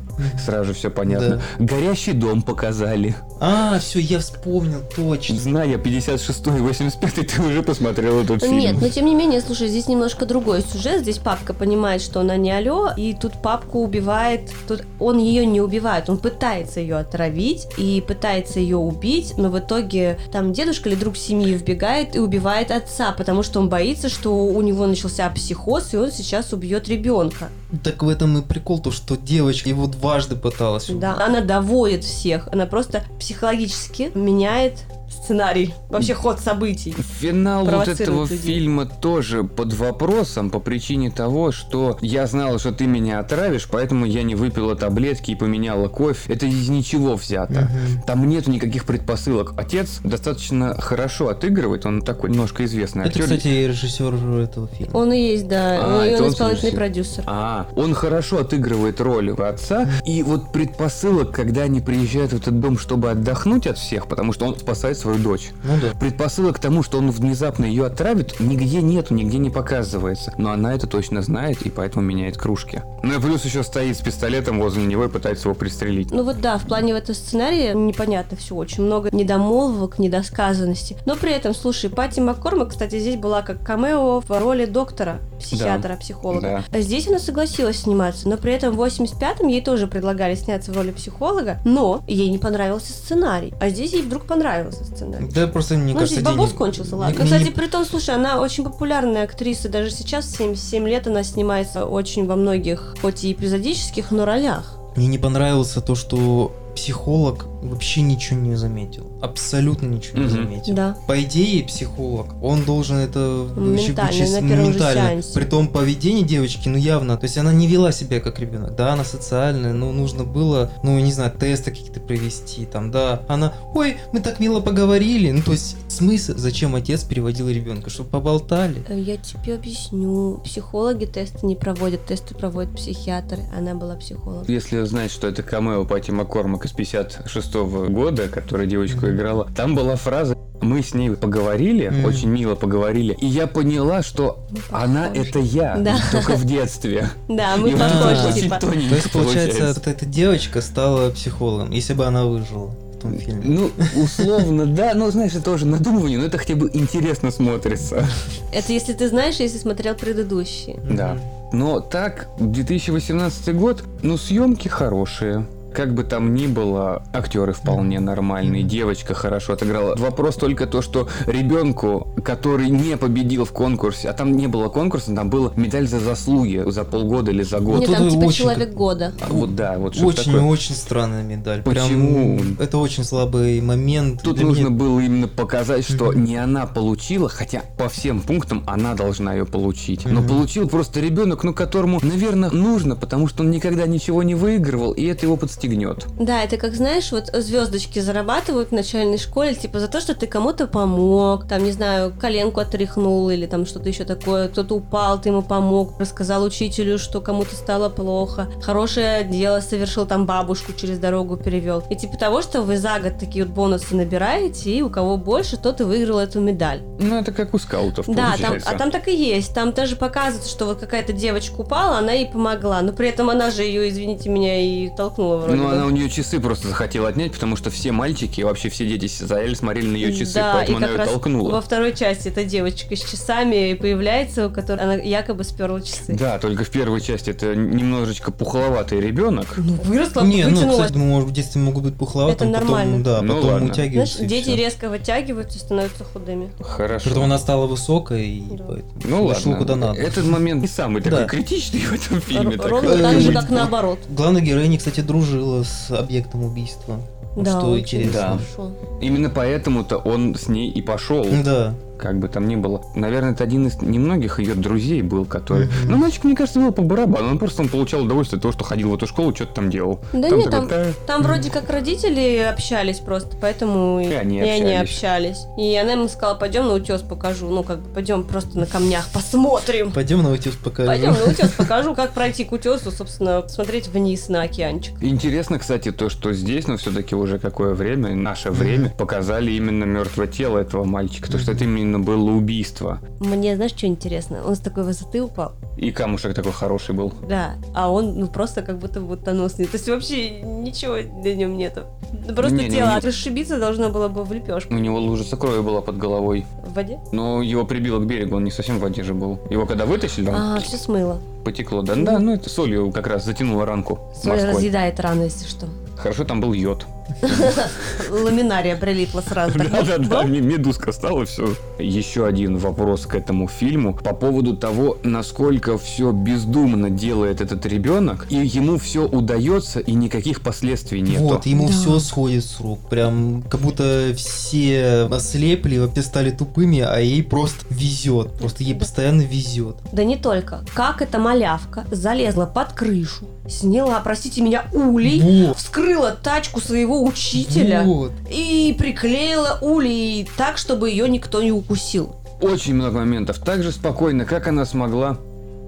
Сразу же все понятно. Горящий дом показали. А, все, я вспомнил, точно. Зная 56 и 85 ты уже посмотрел этот фильм. Нет, но тем не менее, слушай, здесь немножко другой сюжет. Здесь папка понимает, что она не алё, и тут папку убивает. Тут он ее не убивает, он пытается ее отравить и пытается ее убить, но в итоге там дедушка или друг семьи вбегает и убивает отца, потому что он боится, что у него начался психоз, и он сейчас убьет ребенка. Так в этом и прикол, то, что девочка его дважды пыталась убить. Да, она доводит всех, она просто психологически меняет сценарий, вообще ход событий. Финал вот этого людей. фильма тоже под вопросом по причине того, что я знала, что ты меня отравишь, поэтому я не выпила таблетки и поменяла кофе. Это из ничего взято. Мгм. Там нету никаких предпосылок. Отец достаточно хорошо отыгрывает, он такой немножко известный Это, актер. кстати, режиссер этого фильма. Он и есть, да, А, и это он он исполнительный слушай. продюсер. А, он хорошо отыгрывает роль отца. И вот предпосылок, когда они приезжают в этот дом, чтобы отдохнуть от всех, потому что он спасает свою дочь. Ну да. Предпосылок к тому, что он внезапно ее отравит, нигде нету, нигде не показывается. Но она это точно знает и поэтому меняет кружки. Ну и плюс еще стоит с пистолетом возле него и пытается его пристрелить. Ну вот да, в плане этого сценария непонятно все, очень много недомолвок, недосказанности. Но при этом, слушай, Пати Маккормак, кстати, здесь была как камео в роли доктора, психиатра, психолога. А Здесь она согласилась сниматься, но при этом в 85-м ей тоже предлагали сняться в роли психолога, но ей не понравился сценарий. А здесь ей вдруг понравился сценарий. Да просто мне ну, кажется, здесь бабос денег- кончился, ладно. не- Ну, кстати, при том, слушай, она очень популярная актриса, даже сейчас, в 77 лет, она снимается очень во многих, хоть и эпизодических, но ролях. Мне не понравилось то, что психолог вообще ничего не заметил. Абсолютно ничего не Мгм. заметил. Да. По идее, психолог, он должен это вообще Моментально, вычесть на моментально. сеансе. При том поведение девочки, ну явно, то есть она не вела себя как ребенок. Да, она социальная, но нужно было, ну не знаю, тесты какие-то провести, там, да. Она, ой, мы так мило поговорили. Ну то есть смысл, зачем отец переводил ребенка, чтобы поболтали. Э, Я тебе объясню. Психологи тесты не проводят, тесты проводят психиатры. Она была психологом. Если знать, что это камео Пати Маккормак из 56 года, которая девочку играла, там была фраза мы с ней поговорили, Мгм. очень мило поговорили, и я поняла, что Мы она похожи. это я, Да. только в детстве. Да, мы И похожи, типа. То есть, получается, вот эта девочка стала психологом, если бы она выжила в том фильме. Ну, условно, да, но знаешь, это тоже надумывание, но это хотя бы интересно смотрится. Это если ты знаешь, если смотрел предыдущие. Да. Но так, 2018 год, ну, съемки хорошие. Как бы там ни было, актеры вполне нормальные, девочка хорошо отыграла. Вопрос только то, что ребенку, который не победил в конкурсе, а там не было конкурса, там была медаль за заслуги за полгода или за год. Нет, там типа очень- человек года. А вот да, вот что Очень и такое. очень странная медаль. Почему? Прям, это очень слабый момент. Тут Для нужно меня- было именно показать, что Мгм. не она получила, хотя по всем пунктам она должна ее получить. Но Мгм. получил просто ребенок, ну которому, наверное, нужно, потому что он никогда ничего не выигрывал, и это его подстегнет. Да, это как, знаешь, вот звездочки зарабатывают в начальной школе, типа за то, что ты кому-то помог, там, не знаю, коленку отряхнул или там что-то еще такое, кто-то упал, ты ему помог, рассказал учителю, что кому-то стало плохо, хорошее дело совершил, там бабушку через дорогу перевел. И типа того, что вы за год такие вот бонусы набираете, и у кого больше, тот и выиграл эту медаль. Ну, это как у скаутов, Да, там, а там так и есть. Там даже показывается, что вот какая-то девочка упала, она ей помогла. Но при этом она же ее, извините меня, и толкнула вроде Ну, бы. она у нее часы просто захотела отнять, потому что все мальчики, вообще все дети стояли, смотрели на ее часы, Да, поэтому и она как ее раз толкнула. Во второй части эта девочка с часами появляется, у которой она якобы сперла часы. Да, только в первой части это немножечко пухловатый ребенок. Ну, выросла, Не, ну, кстати, может, в детстве могут быть пухловатым, Это потом, нормально. да, Ну, потом ладно. утягиваются. Знаешь, дети всё. резко вытягиваются и становятся худыми. Хорошо. Притом она стала высокой, и Да. поэтому Ну ладно. куда надо. Этот момент не самый такой Да. критичный в этом фильме. Ровно так же, как наоборот. Главная героиня, кстати, дружила с объектом убийства. Да, что очень интересно. хорошо. Именно поэтому-то он с ней и пошел. Да. Как бы там ни было. Наверное, это один из немногих ее друзей был, который... Мгм. Ну, мальчик, мне кажется, был по барабану. Он просто он получал удовольствие от того, что ходил в эту школу, что-то там делал. Да Там нет, такой, там, «Да». там вроде как родители общались просто, поэтому и, И они и они общались. общались. И она ему сказала, пойдем на утес покажу. Ну, как бы, пойдем просто на камнях посмотрим. Пойдем на утес покажу. Пойдем на утес покажу, как пройти к утесу, собственно, смотреть вниз на океанчик. Интересно, кстати, то, что здесь, но все-таки уже какое время, наше время, показали именно мертвое тело этого мальчика. То, что это именно было убийство. Мне, знаешь, что интересно? Он с такой высоты упал. И камушек такой хороший был. Да, а он ну просто как будто вот тоносный. То есть вообще ничего на нем нету. Ну, Просто Не-не-не. тело расшибиться должно было бы в лепешку. У него лужица крови была под головой. В воде? Но его прибило к берегу, он не совсем в воде же был. Его когда вытащили, он А, все смыло. потекло. Да, да, ну это солью как раз затянуло ранку Соль морской. разъедает раны, если что. Хорошо, там был йод. Ламинария прилипла сразу. Да-да-да, медузка стала, все. Еще один вопрос к этому фильму по поводу того, насколько все бездумно делает этот ребенок, и ему все удается, и никаких последствий нету. Вот, ему Да. все сходит с рук. Прям как будто все ослепли, вообще стали тупыми, а ей просто везет. Просто ей постоянно везет. Да не только. Как эта малявка залезла под крышу, сняла, простите меня, улей, вскрыла тачку своего учителя Вот. и приклеила улей так, чтобы ее никто не укусил. Очень много моментов. Так же спокойно, как она смогла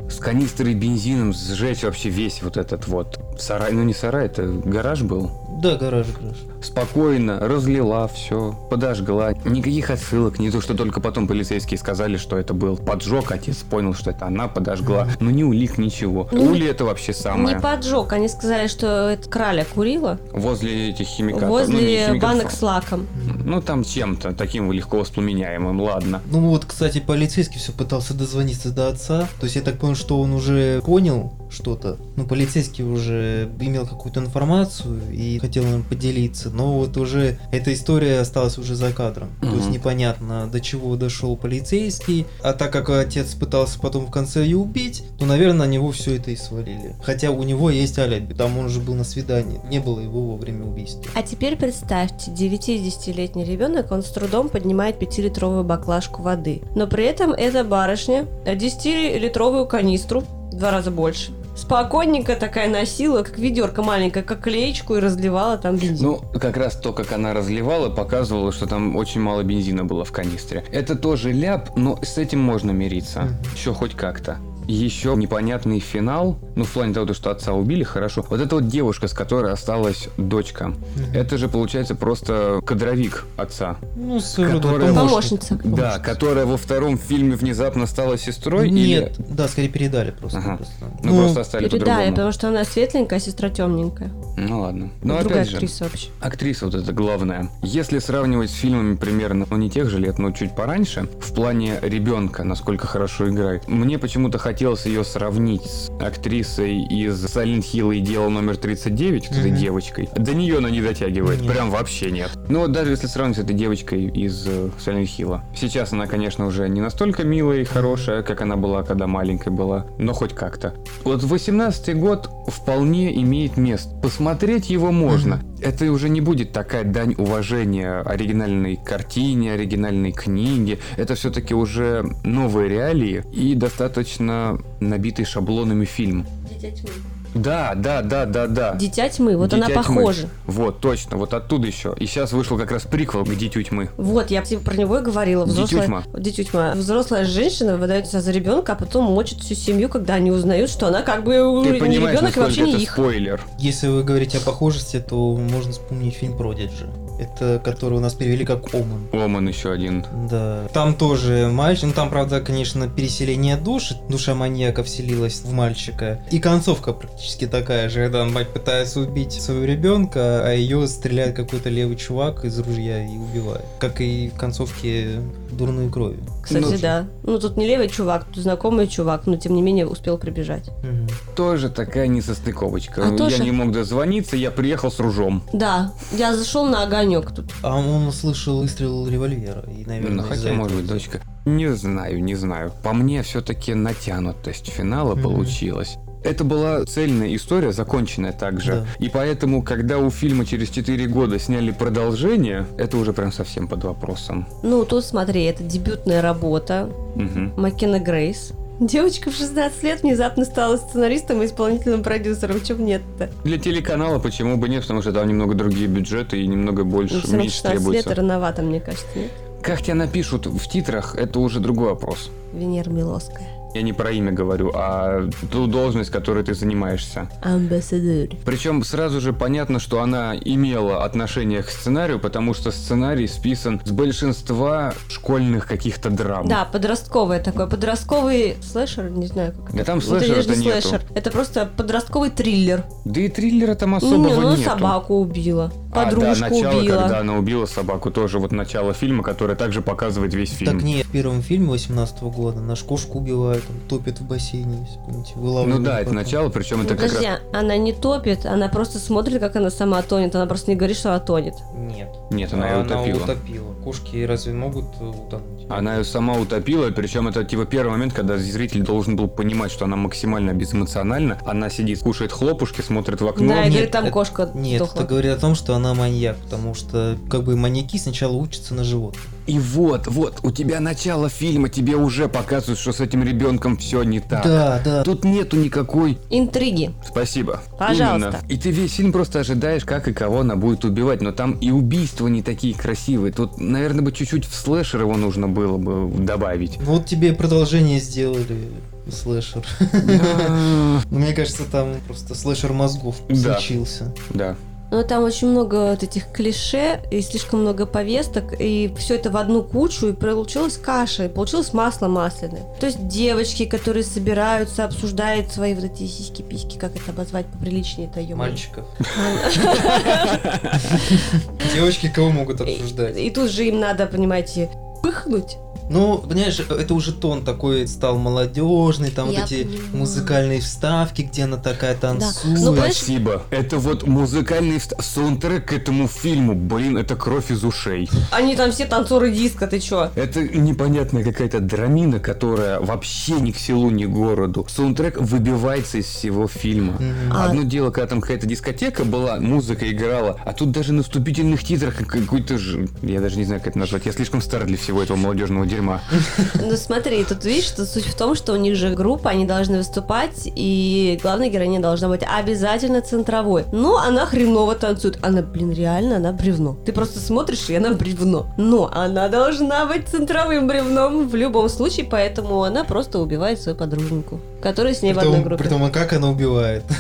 с канистрой бензином сжечь вообще весь вот этот вот сарай. Ну не сарай, это гараж был. Да, гараж, гараж. Спокойно разлила все, подожгла. Никаких отсылок, не то, что только потом полицейские сказали, что это был поджог. Отец понял, что это она подожгла. Но не улик, ничего. Ну, Ули это вообще самое. Не поджог, они сказали, что это краля курила Возле этих химикатов. ну, возле химикатов, банок с лаком. Ну там чем-то таким легко воспламеняемым, ладно. Ну вот, кстати, полицейский все пытался дозвониться до отца. То есть я так понял, что он уже понял что-то. Ну, полицейский уже имел какую-то информацию и хотел им поделиться. Но вот уже эта история осталась уже за кадром. То есть непонятно, до чего дошел полицейский. А так как отец пытался потом в конце ее убить, то, наверное, на него все это и свалили. Хотя у него есть алиби. Там он же был на свидании. Не было его во время убийства. А теперь представьте, 9-10-летний ребенок, он с трудом поднимает 5-литровую баклажку воды. Но при этом эта барышня 10-литровую канистру, в два раза больше, спокойненько такая носила, как ведерко маленькое, как клеечку и разливала там бензин. Ну, как раз то, как она разливала, показывало, что там очень мало бензина было в канистре. Это тоже ляп, но с этим можно мириться. Мгм. Еще хоть как-то. Еще непонятный финал, ну, в плане того, что отца убили, хорошо. Вот эта вот девушка, с которой осталась дочка, Мгм. это же, получается, просто кадровик отца. Ну, Которая- Помощница. Да, которая во втором фильме внезапно стала сестрой Нет, или... да, скорее передали просто. Ага. просто. Ну, просто оставили Передали, по-другому. потому что она светленькая, а сестра темненькая. Ну, ладно. Но Другая опять же, актриса вообще. Актриса вот это главное. Если сравнивать с фильмами примерно, ну не тех же лет, но чуть пораньше, в плане ребенка, насколько хорошо играет, мне почему-то хотелось ее сравнить с актрисой из Silent Hill и Дело номер 39, вот этой Мгм. девочкой. До нее она не дотягивает, Нет. прям вообще нет. Ну вот даже если сравнить с этой девочкой из э, Silent Hill. Сейчас она, конечно, уже не настолько милая и хорошая, как она была, когда маленькой была, но хоть как-то. Вот 18 год вполне имеет место. Посмотреть его можно. Это уже не будет такая дань уважения оригинальной картине, оригинальной книге. Это все-таки уже новые реалии и достаточно набитый шаблонами фильм. Дитя тьмы. Да, да, да, да, да. Дитя тьмы, вот она Дитя тьмы. похожа. Вот, точно, вот оттуда еще. И сейчас вышел как раз приквел к Дитю тьмы. Вот, я типа про него и говорила. Дитю Взрослая, тьма. Дитю тьма. Взрослая женщина выдает себя за ребенка, а потом мочит всю семью, когда они узнают, что она как бы Ты не ребенок и вообще это не их. спойлер. Если вы говорите о похожести, то можно вспомнить фильм Продиджи. Это который у нас перевели как Оман. Оман еще один. Да. Там тоже мальчик. Ну там, правда, конечно, переселение души. Душа маньяка вселилась в мальчика. И концовка практически такая же, когда мать пытается убить своего ребенка, а ее стреляет какой-то левый чувак из ружья и убивает. Как и в концовке дурной крови. Кстати, Ну, да. Ну, тут не левый чувак, тут знакомый чувак, но тем не менее успел прибежать. Мгм. Тоже такая несостыковочка. А я тоже- не мог дозвониться, я приехал с ружом. Да, я зашел на огонек тут. А он услышал выстрел револьвера. И, наверное, Ну, хотя, этого может быть, дочка. Не знаю, не знаю. По мне, все-таки натянутость финала Мгм. получилась. Это была цельная история, законченная также. Да. И поэтому, когда у фильма через 4 года сняли продолжение, это уже прям совсем под вопросом. Ну, тут смотри, это дебютная работа Мгм. Маккена Грейс. Девочка в 16 лет внезапно стала сценаристом и исполнительным продюсером. Чем нет-то? Для телеканала почему бы нет, потому что там немного другие бюджеты и немного больше, Ну, меньше 16 требуется. лет рановато, мне кажется, нет? Как тебя напишут в титрах, это уже другой вопрос. Венера Милоская. Я не про имя говорю, а ту должность, которой ты занимаешься. Амбассадор. Причем сразу же понятно, что она имела отношение к сценарию, потому что сценарий списан с большинства школьных каких-то драм. Да, подростковый такой, подростковый слэшер, не знаю как Да это. там Ну, это нету. слэшер, это просто подростковый триллер. Да и триллера там особого не, ну, нету. собаку убила. подружку а, да, начало, убила. когда она убила собаку, тоже вот начало фильма, которое также показывает весь фильм. Так не, в первом фильме 18 года наш кошку убивают, он топит в бассейне, если помните, ну да, это потом. начало, причем это как Подожди, раз... она не топит, она просто смотрит, как она сама тонет. Она просто не говорит, что она тонет. Нет. Нет, она ее утопила. утопила. Кошки разве могут э, утонуть? Она ее сама утопила, причем это типа первый момент, когда зритель должен был понимать, что она максимально безэмоциональна. Она сидит, кушает хлопушки, смотрит в окно. да, и нет, говорит, там это- кошка Нет, сдохла. это говорит о том, что она маньяк, потому что как бы маньяки сначала учатся на животных. И вот, вот, у тебя начало фильма, тебе уже показывают, что с этим ребенком все не так. Да, да. Тут нету никакой... Интриги. Спасибо. Пожалуйста. Именно. И ты весь фильм просто ожидаешь, как и кого она будет убивать. Но там и убийства не такие красивые. Тут, наверное, бы чуть-чуть в слэшер его нужно было бы добавить. Вот тебе продолжение сделали слэшер. Ну, Мне кажется, там просто слэшер мозгов случился. Да. Но там очень много вот этих клише и слишком много повесток, и все это в одну кучу, и получилась каша, и получилось масло масляное. То есть девочки, которые собираются, обсуждают свои вот эти сиськи-письки, как это обозвать поприличнее-то, ё Мальчиков. Девочки кого могут обсуждать? И тут же им надо, понимаете, пыхнуть. Ну, понимаешь, это уже тон такой стал молодежный, там Я вот эти понимаю. музыкальные вставки, где она такая танцует. Ну, понимаешь, Спасибо. Это вот музыкальный вст- саундтрек к этому фильму. Блин, это кровь из ушей. Они там все танцоры диска, ты чё? Это непонятная какая-то драмина, которая вообще ни к селу, ни к городу. Саундтрек выбивается из всего фильма. Мгм. А- Одно дело, когда там какая-то дискотека была, музыка играла, а тут даже на вступительных титрах какой-то же... Я даже не знаю, как это назвать. Я слишком стар для всего этого молодежного дерьма. Ну смотри, тут видишь, что суть в том, что у них же группа, они должны выступать, и главная героиня должна быть обязательно центровой. Но она хреново танцует. Она, блин, реально, она бревно. Ты просто смотришь, и она бревно. Но она должна быть центровым бревном в любом случае, поэтому она просто убивает свою подруженьку, которая с ней в одной Притом, группе. притом, а как она убивает?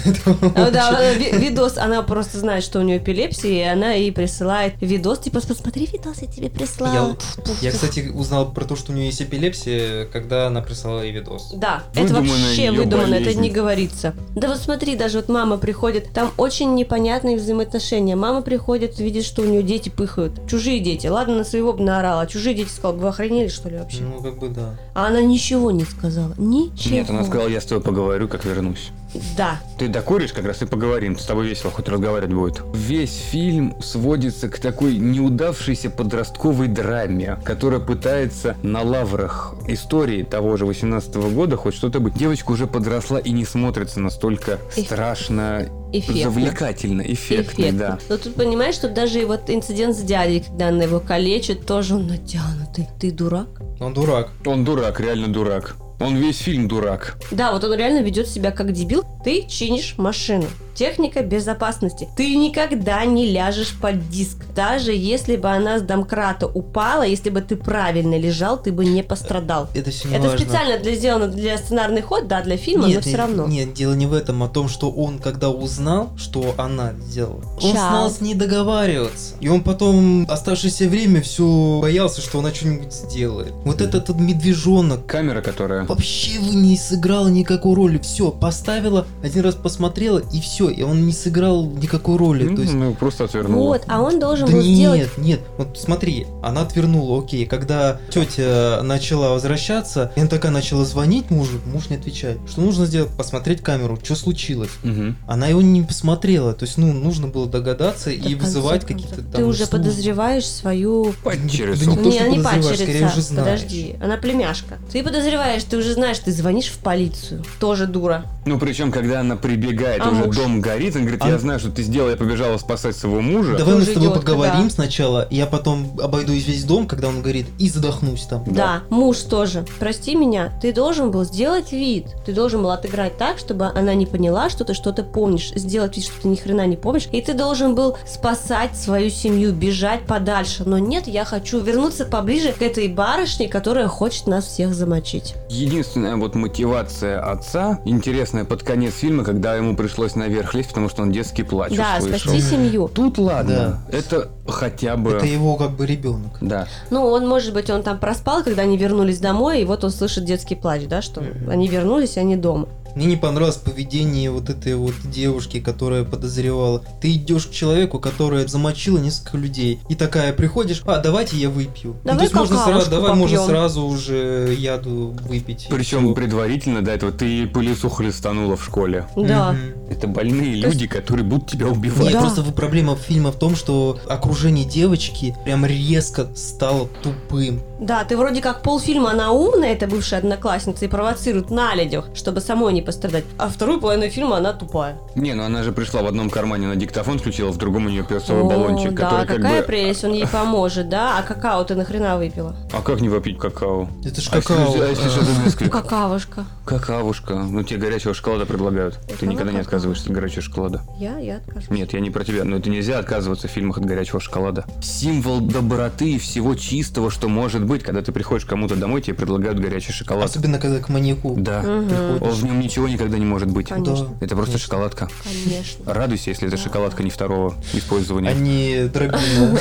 А, да, видос, она просто знает, что у нее эпилепсия, и она ей присылает видос, типа, посмотри видос, я тебе прислала. Я, кстати, узнал про то, что у нее есть эпилепсия, когда она прислала ей видос. Да, это Выдуманная вообще её выдумано, это болезнь. не говорится. Да вот смотри, даже вот мама приходит, там очень непонятные взаимоотношения. Мама приходит, видит, что у нее дети пыхают. Чужие дети. Ладно, на своего бы наорала, а чужие дети сказала, вы охренели, что ли, вообще? Ну, как бы да. А она ничего не сказала. Ничего. Нет, она сказала, я с тобой поговорю, как вернусь. Да. Ты докуришь, как раз и поговорим. С тобой весело хоть разговаривать будет. Весь фильм сводится к такой неудавшейся подростковой драме, которая пытается на лаврах истории того же 18 года хоть что-то быть. Девочка уже подросла и не смотрится настолько Эф- страшно, Эффектно. завлекательно, эффектно, Эффектно. да. Но тут понимаешь, что даже и вот инцидент с дядей, когда она его калечит, тоже он натянутый. Ты дурак? Он дурак. Он дурак, реально дурак. Он весь фильм дурак. Да, вот он реально ведет себя как дебил. Ты чинишь машину. Техника безопасности. Ты никогда не ляжешь под диск. Даже если бы она с домкрата упала, если бы ты правильно лежал, ты бы не пострадал. Это все не Это важно. специально для сделано для сценарный ход, да, для фильма, но все нет, равно. Нет, дело не в этом, а в том, что он, когда узнал, что она сделала, он Щас. стал с ней договариваться. И он потом оставшееся время все боялся, что она что-нибудь сделает. Вот этот, этот медвежонок Камера, которая... вообще не сыграла никакой роли. Все, поставила, один раз посмотрела, и все. И он не сыграл никакой роли. То есть Ну, просто отвернула. Вот, а он должен да был нет, сделать... нет, вот смотри, она отвернула, окей. Когда тетя начала возвращаться, и она такая начала звонить мужу, муж не отвечает. Что нужно сделать? Посмотреть камеру, что случилось. Мгм. Она его не посмотрела, то есть, ну, нужно было догадаться Да, и вызывать каких-то там Ты уже служб. подозреваешь свою... Падчерицу. Да не то, не, падчерица. уже знаешь. Подожди, она племяшка. Ты подозреваешь, ты уже знаешь, ты звонишь в полицию. Тоже дура. Ну, причем, когда она прибегает, А уже муж? Дом горит, он говорит, А- я знаю, что ты сделала, я побежала спасать своего мужа. Давай мы с тобой идиотка, поговорим да. сначала, я потом обойду весь дом, когда он говорит, и задохнусь там. Да. муж тоже. Прости меня, ты должен был сделать вид. Ты должен был отыграть так, чтобы она не поняла, что ты что-то помнишь. Сделать вид, что ты ни хрена не помнишь. И ты должен был спасать свою семью, бежать подальше. Но нет, я хочу вернуться поближе к этой барышне, которая хочет нас всех замочить. Единственная вот мотивация отца, интересная под конец фильма, когда ему пришлось наверх лезть, потому что он детский плач да, услышал. спасти семью. Тут ладно, это хотя бы... Это его как бы ребенок. Да. Ну, он, может быть, он там проспал, когда они вернулись домой, и вот он слышит детский плач, да, что Мгм. они вернулись, и они дома. Мне не понравилось поведение вот этой вот девушки, которая подозревала. Ты идешь к человеку, которая замочила несколько людей, и такая приходишь, а давайте я выпью. Ну, Давай то есть можно сразу, давай можно попьем. сразу уже яду выпить. и Причем всё. предварительно до этого ты ей пылесу хлестанула в школе. Да. Мгм. Это больные То есть- люди, которые будут тебя убивать. Нет, Да. просто проблема фильма в том, что окружение девочки прям резко стало тупым. Да, ты вроде как полфильма она умная, это бывшая одноклассница, и провоцирует на людях, чтобы самой не пострадать. А вторую половину фильма она тупая. Не, ну она же пришла в одном кармане на диктофон включила, в другом у нее перцовый О, баллончик, да, который как какая бы... прелесть, он ей поможет, да? А какао ты нахрена выпила? А как не попить какао? Это ж какао. а если А. какавушка. Какавушка. Ну тебе горячего шоколада предлагают. Ты никогда не отказываешься от горячего шоколада. Я, я откажусь. Нет, я не про тебя, но это нельзя отказываться в фильмах от горячего шоколада. Символ доброты и всего чистого, что может быть, когда ты приходишь к кому-то домой, тебе предлагают горячий шоколад. Особенно когда к маньяку. Да. Мгм. О, В нем ничего никогда не может быть. Конечно. Да. Это просто Конечно. шоколадка. Конечно. Радуйся, если это шоколадка не второго использования. А не дробина.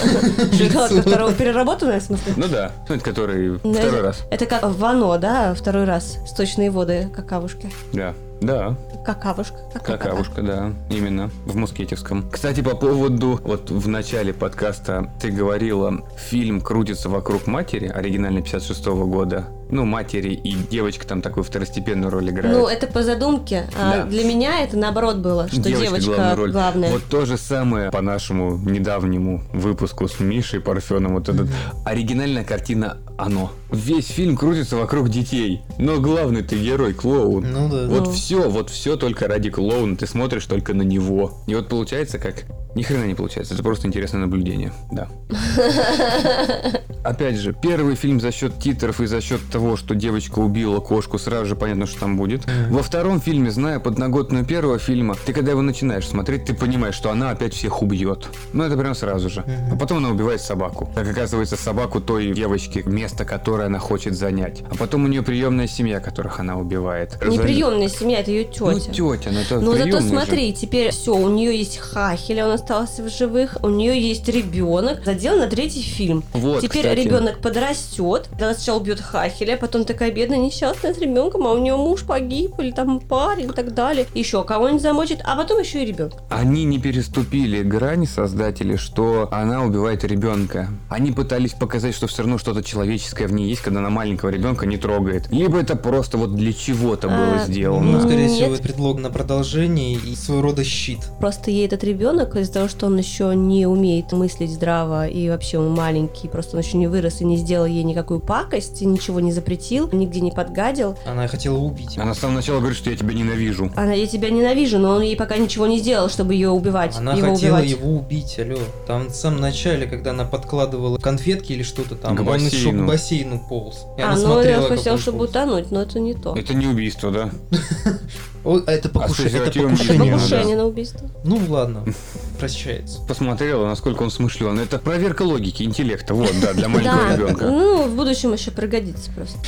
Шоколадка второго переработанная, в смысле? Ну да, ну это который Ну, второй раз. Это как вано, да, второй раз. Сточные воды, какавушки. Да. Да, Какавушка. какавушка, да, именно, в Мускетевском. Кстати, по поводу, вот в начале подкаста ты говорила, фильм крутится вокруг матери, оригинальный 56 года. Ну, матери и девочка там такую второстепенную роль играет. Ну, это по задумке. А Да. для меня это наоборот было, что девочка, главную роль. главная. Вот то же самое по нашему недавнему выпуску с Мишей Парфеном. Вот этот оригинальная картина «Оно». Весь фильм крутится вокруг детей, но главный ты герой клоун. Ну да. Вот Ну. все, вот все только ради клоуна, ты смотришь только на него. И вот получается как... Ни хрена не получается, это просто интересное наблюдение, да. Опять же, первый фильм за счет титров и за счет того, что девочка убила кошку, сразу же понятно, что там будет. Во втором фильме, зная подноготную первого фильма, ты когда его начинаешь смотреть, ты понимаешь, что она опять всех убьет. Ну это прям сразу же. А потом она убивает собаку. Как оказывается, собаку той девочки, место, которое она хочет занять. А потом у нее приемная семья, которых она убивает. Не Разо- приемная семья, это ее Ну, тетя. тетя, ну это Ну зато приемная же. смотри, теперь все, у нее есть Хахеля, он остался в живых, у нее есть ребенок, задел на третий фильм. Вот, Теперь кстати. ребенок подрастет, она сначала убьет Хахеля, потом такая бедная несчастная с ребенком, а у нее муж погиб, или там парень и так далее. Еще кого-нибудь замочит, а потом еще и ребенка. Они не переступили грани создатели, что она убивает ребенка. Они пытались показать, что все равно что-то человеческое в ней есть, когда она маленького ребенка не трогает. Либо это просто вот для чего-то было А, Ну, сделано. скорее Нет. всего, это предлог на продолжение и своего рода щит. Просто ей этот ребенок, из-за того, что он еще не умеет мыслить здраво и вообще он маленький, просто он еще не вырос и не сделал ей никакую пакость, ничего не запретил, нигде не подгадил. Она хотела убить. Она с самого начала говорит, что я тебя ненавижу. Она, я тебя ненавижу, но он ей пока ничего не сделал, чтобы ее убивать, Она его хотела убивать. его убить, алло. Там в самом начале, когда она подкладывала конфетки или что-то там, К он еще к бассейну полз. И А, ну я хотел, чтобы утонуть, но это не то. Это не убийство, да? О, а это, покуш- с это покушение. Покушение на убийство. Ну ладно, прощается. Посмотрела, насколько он смышлен. Это проверка логики, интеллекта. Вот, да, для маленького Да, ребенка. ну, в будущем еще пригодится просто.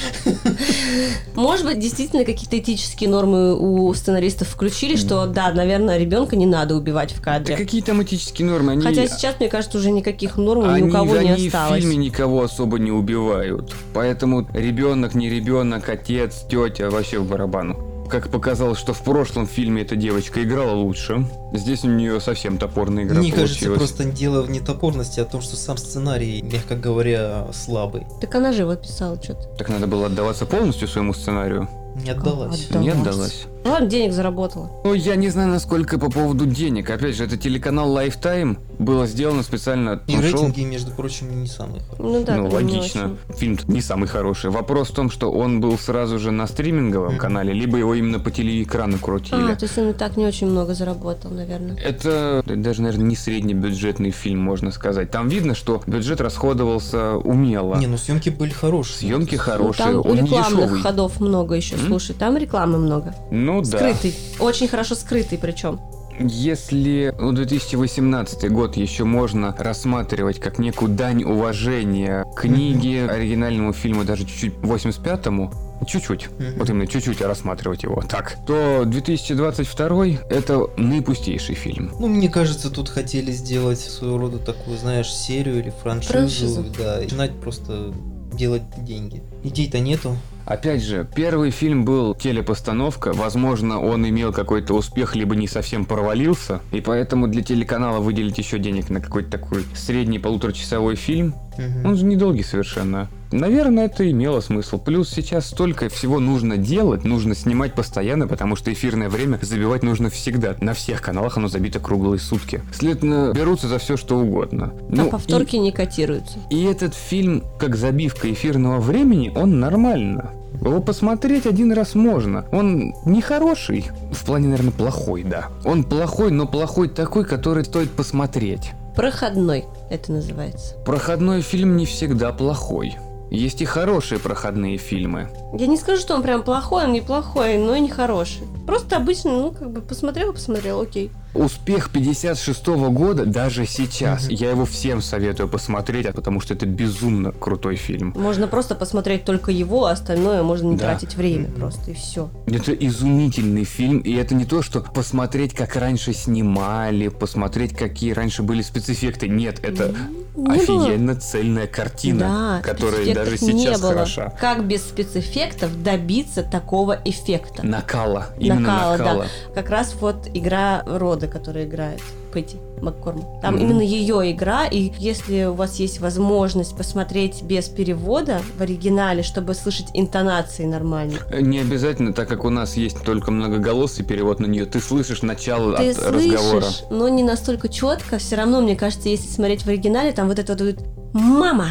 Может быть, действительно какие-то этические нормы у сценаристов включили, что, да, наверное, ребенка не надо убивать в Да кадре. какие там этические нормы? Они, Хотя сейчас, мне кажется, уже никаких норм ни у кого не они в осталось. фильме никого особо не убивают. Поэтому ребенок, не ребенок, отец, тетя, вообще в барабану. Как показалось, что в прошлом фильме эта девочка играла лучше. Здесь у нее совсем топорная игра Мне кажется, получилась. просто дело в не топорности, а в том, что сам сценарий, мягко говоря, слабый. Так она же его писала что-то. Так надо было отдаваться полностью своему сценарию. Не отдалась. Отдалась. Не отдалась. Ладно, денег заработала. Ну, я не знаю, насколько по поводу денег. Опять же, это телеканал Lifetime. Было сделано специально. И шел- рейтинги, между прочим, не самые хорошие. Ну да, ну, логично. Фильм не самый хороший. Вопрос в том, что он был сразу же на стриминговом Мгм. канале, либо его именно по телеэкрану крутили. А, то есть он и так не очень много заработал, наверное. Это даже, наверное, не среднебюджетный фильм, можно сказать. Там видно, что бюджет расходовался умело. Не, ну съемки были хорошие. Съемки Ну, хорошие, там он рекламных дешевый. ходов много еще? Слушай, там рекламы много. Ну да. Скрытый. Очень хорошо скрытый причем. Если ну, 2018 год еще можно рассматривать как некую дань уважения книге, оригинальному фильму, даже чуть-чуть 85-му, чуть-чуть, вот именно чуть-чуть рассматривать его так, то 2022 это наипустейший фильм. Ну, мне кажется, тут хотели сделать своего рода такую, знаешь, серию или франшизу. Франшизу. Да, и начинать просто делать деньги. Идей-то нету. Опять же, первый фильм был телепостановка, возможно, он имел какой-то успех, либо не совсем провалился, и поэтому для телеканала выделить еще денег на какой-то такой средний полуторачасовой фильм, Мгм. он же недолгий совершенно. Наверное, это имело смысл. Плюс сейчас столько всего нужно делать, нужно снимать постоянно, потому что эфирное время забивать нужно всегда. На всех каналах оно забито круглые сутки. Следовательно, берутся за все, что угодно. А Ну, повторки не котируются. и, и этот фильм, как забивка эфирного времени, он нормально. Его посмотреть один раз можно. Он не хороший. В плане, наверное, плохой, да. Он плохой, но плохой такой, который стоит посмотреть. Проходной это называется. Проходной фильм не всегда плохой. Есть и хорошие проходные фильмы. Я не скажу, что он прям плохой, он неплохой, но и не хороший. Просто обычно, ну, как бы посмотрел, посмотрел, окей. Успех 56 года даже сейчас. Я его всем советую посмотреть, потому что это безумно крутой фильм. Можно просто посмотреть только его, а остальное можно не Да. тратить время просто, и все. Это изумительный фильм, и это не то, что посмотреть, как раньше снимали, посмотреть, какие раньше были спецэффекты. Нет, это офигенно цельная картина, Да, которая даже не сейчас было. хороша. Как без спецэффектов добиться такого эффекта? Накала, именно Накала, да. накала. Как раз вот игра рода, которая играет Пэти Маккормак. Там Мгм. именно ее игра, и если у вас есть возможность посмотреть без перевода в оригинале, чтобы слышать интонации нормально, Не обязательно, так как у нас есть только многоголосый перевод на нее, ты слышишь начало ты от разговора. слышишь, но не настолько четко. Все равно, мне кажется, если смотреть в оригинале, там вот это вот «Мама,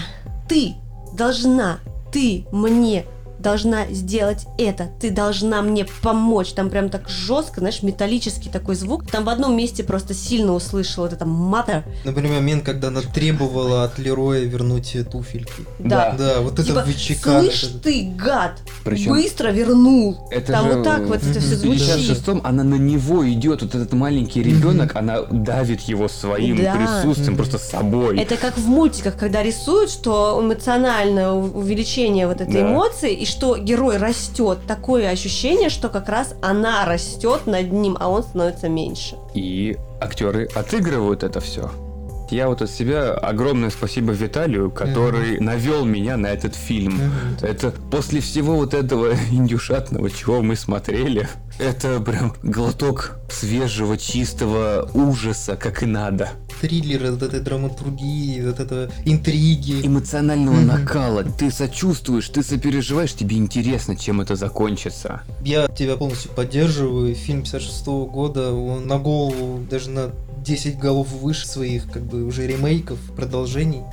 ты должна, ты мне должна сделать это, ты должна мне помочь». Там прям так жестко, знаешь, металлический такой звук. Там в одном месте просто сильно услышала вот это «мата». Например, момент, когда она требовала от Лероя вернуть туфельки. Да. Да, вот это Типа, вычекан. слышь это- ты, гад, Причем быстро вернул. это Там же вот так вот это Мгм. все в звучит. 56-м она на него идет, вот этот маленький ребенок, она давит его своим Да. присутствием, просто собой. Это как в мультиках, когда рисуют, что эмоциональное увеличение вот этой Да. эмоции, и что герой растет. Такое ощущение, что как раз она растет над ним, а он становится меньше. И актеры отыгрывают это все. Я вот от себя огромное спасибо Виталию, который навел меня на этот фильм. Мгм. Это после всего вот этого индюшатного, чего мы смотрели, это прям глоток свежего, чистого ужаса, как и надо. Триллеры, вот этой драматургии, вот это интриги. Эмоционального Мгм. накала. Ты сочувствуешь, ты сопереживаешь, тебе интересно, чем это закончится. Я тебя полностью поддерживаю. Фильм 56 года, он на голову, даже на 10 голов выше своих, как бы, уже ремейков, продолжений.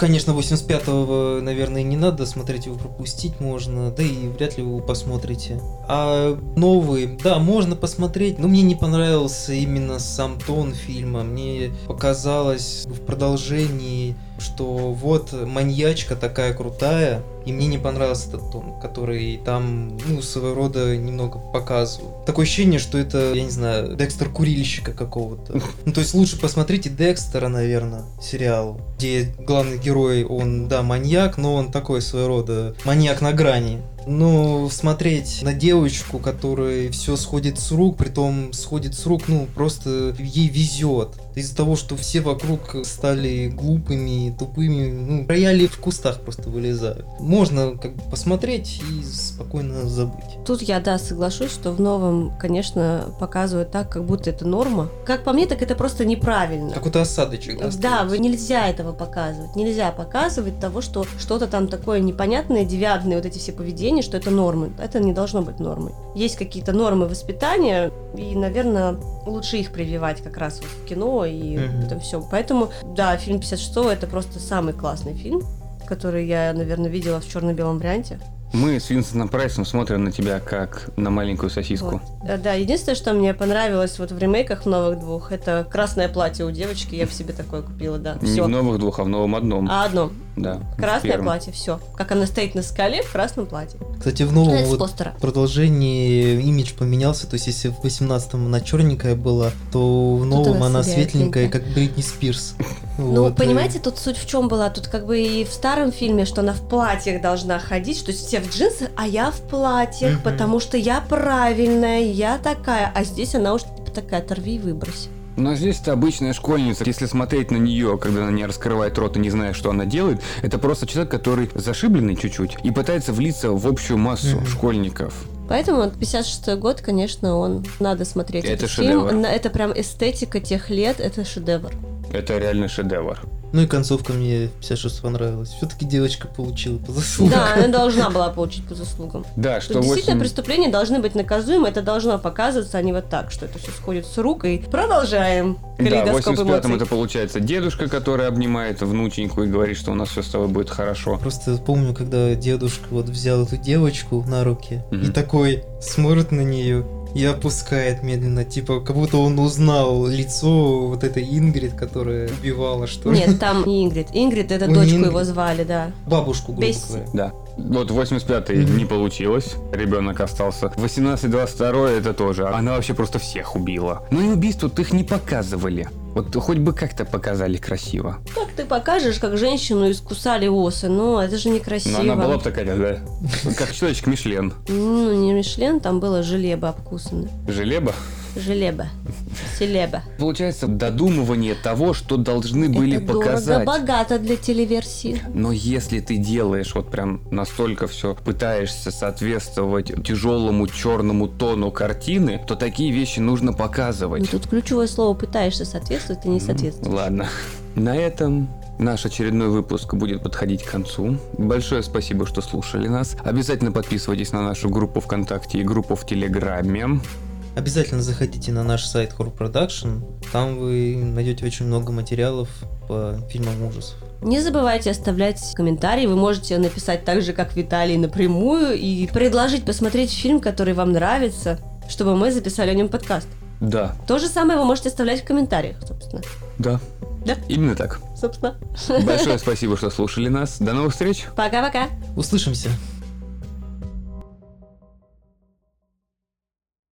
Конечно, 85-го, наверное, не надо смотреть, его пропустить можно, да и вряд ли вы посмотрите. А новые, да, можно посмотреть, но мне не понравился именно сам тон фильма. Мне показалось в продолжении, что вот маньячка такая крутая, и мне не понравился этот тон, который там, ну, своего рода немного показывают. Такое ощущение, что это, я не знаю, Декстер курильщика какого-то. Ну, то есть лучше посмотрите Декстера, наверное, сериал, где главный герой, он, да, маньяк, но он такой своего рода маньяк на грани. Но смотреть на девочку, которой все сходит с рук, притом сходит с рук, ну, просто ей везет. Из-за того, что все вокруг стали глупыми, тупыми, ну, рояли в кустах просто вылезают. Можно как бы посмотреть и спокойно забыть. Тут я, да, соглашусь, что в новом, конечно, показывают так, как будто это норма. Как по мне, так это просто неправильно. Какой-то осадочек, да? Да, вы нельзя этого показывать. Нельзя показывать того, что что-то там такое непонятное, девиантное, вот эти все поведения, что это нормы. Это не должно быть нормой. Есть какие-то нормы воспитания, и, наверное, лучше их прививать как раз вот в кино и Мгм. это все. Поэтому, да, фильм 56 это просто самый классный фильм, который я, наверное, видела в черно-белом варианте. Мы с Винсентом Прайсом смотрим на тебя как на маленькую сосиску. Вот. Э, Да, единственное, что мне понравилось вот в ремейках в новых двух, это красное платье у девочки. Я в себе такое купила, да. Не Все. в новых двух, а в новом одном. А одно. Да. Красное платье, все. Как она стоит на скале в красном платье. Кстати, в новом вот постера. продолжении имидж поменялся, то есть если в 18-м она черненькая была, то в новом она она светленькая. светленькая, как Бритни Спирс. Ну, Вот, и- понимаете, тут суть в чем была? Тут как бы и в старом фильме, что она в платьях должна ходить, то есть все в джинсах, а я в платьях, Мгм. потому что я правильная, я такая. А здесь она уж типа такая, оторви и выбрось. Но здесь это обычная школьница. Если смотреть на нее, когда она не раскрывает рот и не знает, что она делает, это просто человек, который зашибленный чуть-чуть и пытается влиться в общую массу Мгм. школьников. Поэтому вот 56 год, конечно, он надо смотреть. Это этот шедевр. фильм. Это прям эстетика тех лет, это шедевр. Это реально шедевр. Ну и концовка мне 56 понравилась. Все-таки девочка получила по заслугам. Да, она должна была получить по заслугам. Да, Что что действительно 8... преступления должны быть наказуемы, это должно показываться, а не вот так, что это все сходит с рук. И продолжаем. Да, в Калейдоскоп 85-м эмоций. это получается дедушка, который обнимает внученьку и говорит, что у нас все с тобой будет хорошо. Просто помню, когда дедушка вот взял эту девочку на руки и Мгм. такой смотрит на нее и опускает медленно, типа, как будто он узнал лицо вот этой Ингрид, которая убивала, что ли. Нет, там не Ингрид. Ингрид, это дочку Ингрид. его звали, да. Бабушку, грубо Бесси. говоря. Да. Вот 85-й Мгм. не получилось, ребенок остался. 18-22 это тоже. Она вообще просто всех убила. Но и убийств тут их не показывали. Вот хоть бы как-то показали красиво. Как ты покажешь, как женщину искусали осы? Ну, это же некрасиво. Но она была бы такая, да, как человечек Мишлен. Ну, не Мишлен, там было желебо обкусано. Желеба. Желебо. Селеба. Получается додумывание того, что должны были это показать. дорого-богато для телеверсии. Но если ты делаешь вот прям настолько все, пытаешься соответствовать тяжелому черному тону картины, то такие вещи нужно Ну, показывать. тут ключевое слово «пытаешься соответствовать» и не соответствуешь. Ладно. На этом наш очередной выпуск будет подходить к концу. Большое спасибо, что слушали нас. Обязательно подписывайтесь на нашу группу ВКонтакте и группу в Телеграме. Обязательно заходите на наш сайт Horror Production. Там вы найдете очень много материалов по фильмам ужасов. Не забывайте оставлять комментарии. Вы можете написать так же, как Виталий, напрямую и предложить посмотреть фильм, который вам нравится, чтобы мы записали о нем подкаст. Да, То же самое вы можете оставлять в комментариях, собственно. да. Да. Именно так. Собственно. Большое спасибо, что слушали нас. До новых встреч. Пока-пока. Услышимся!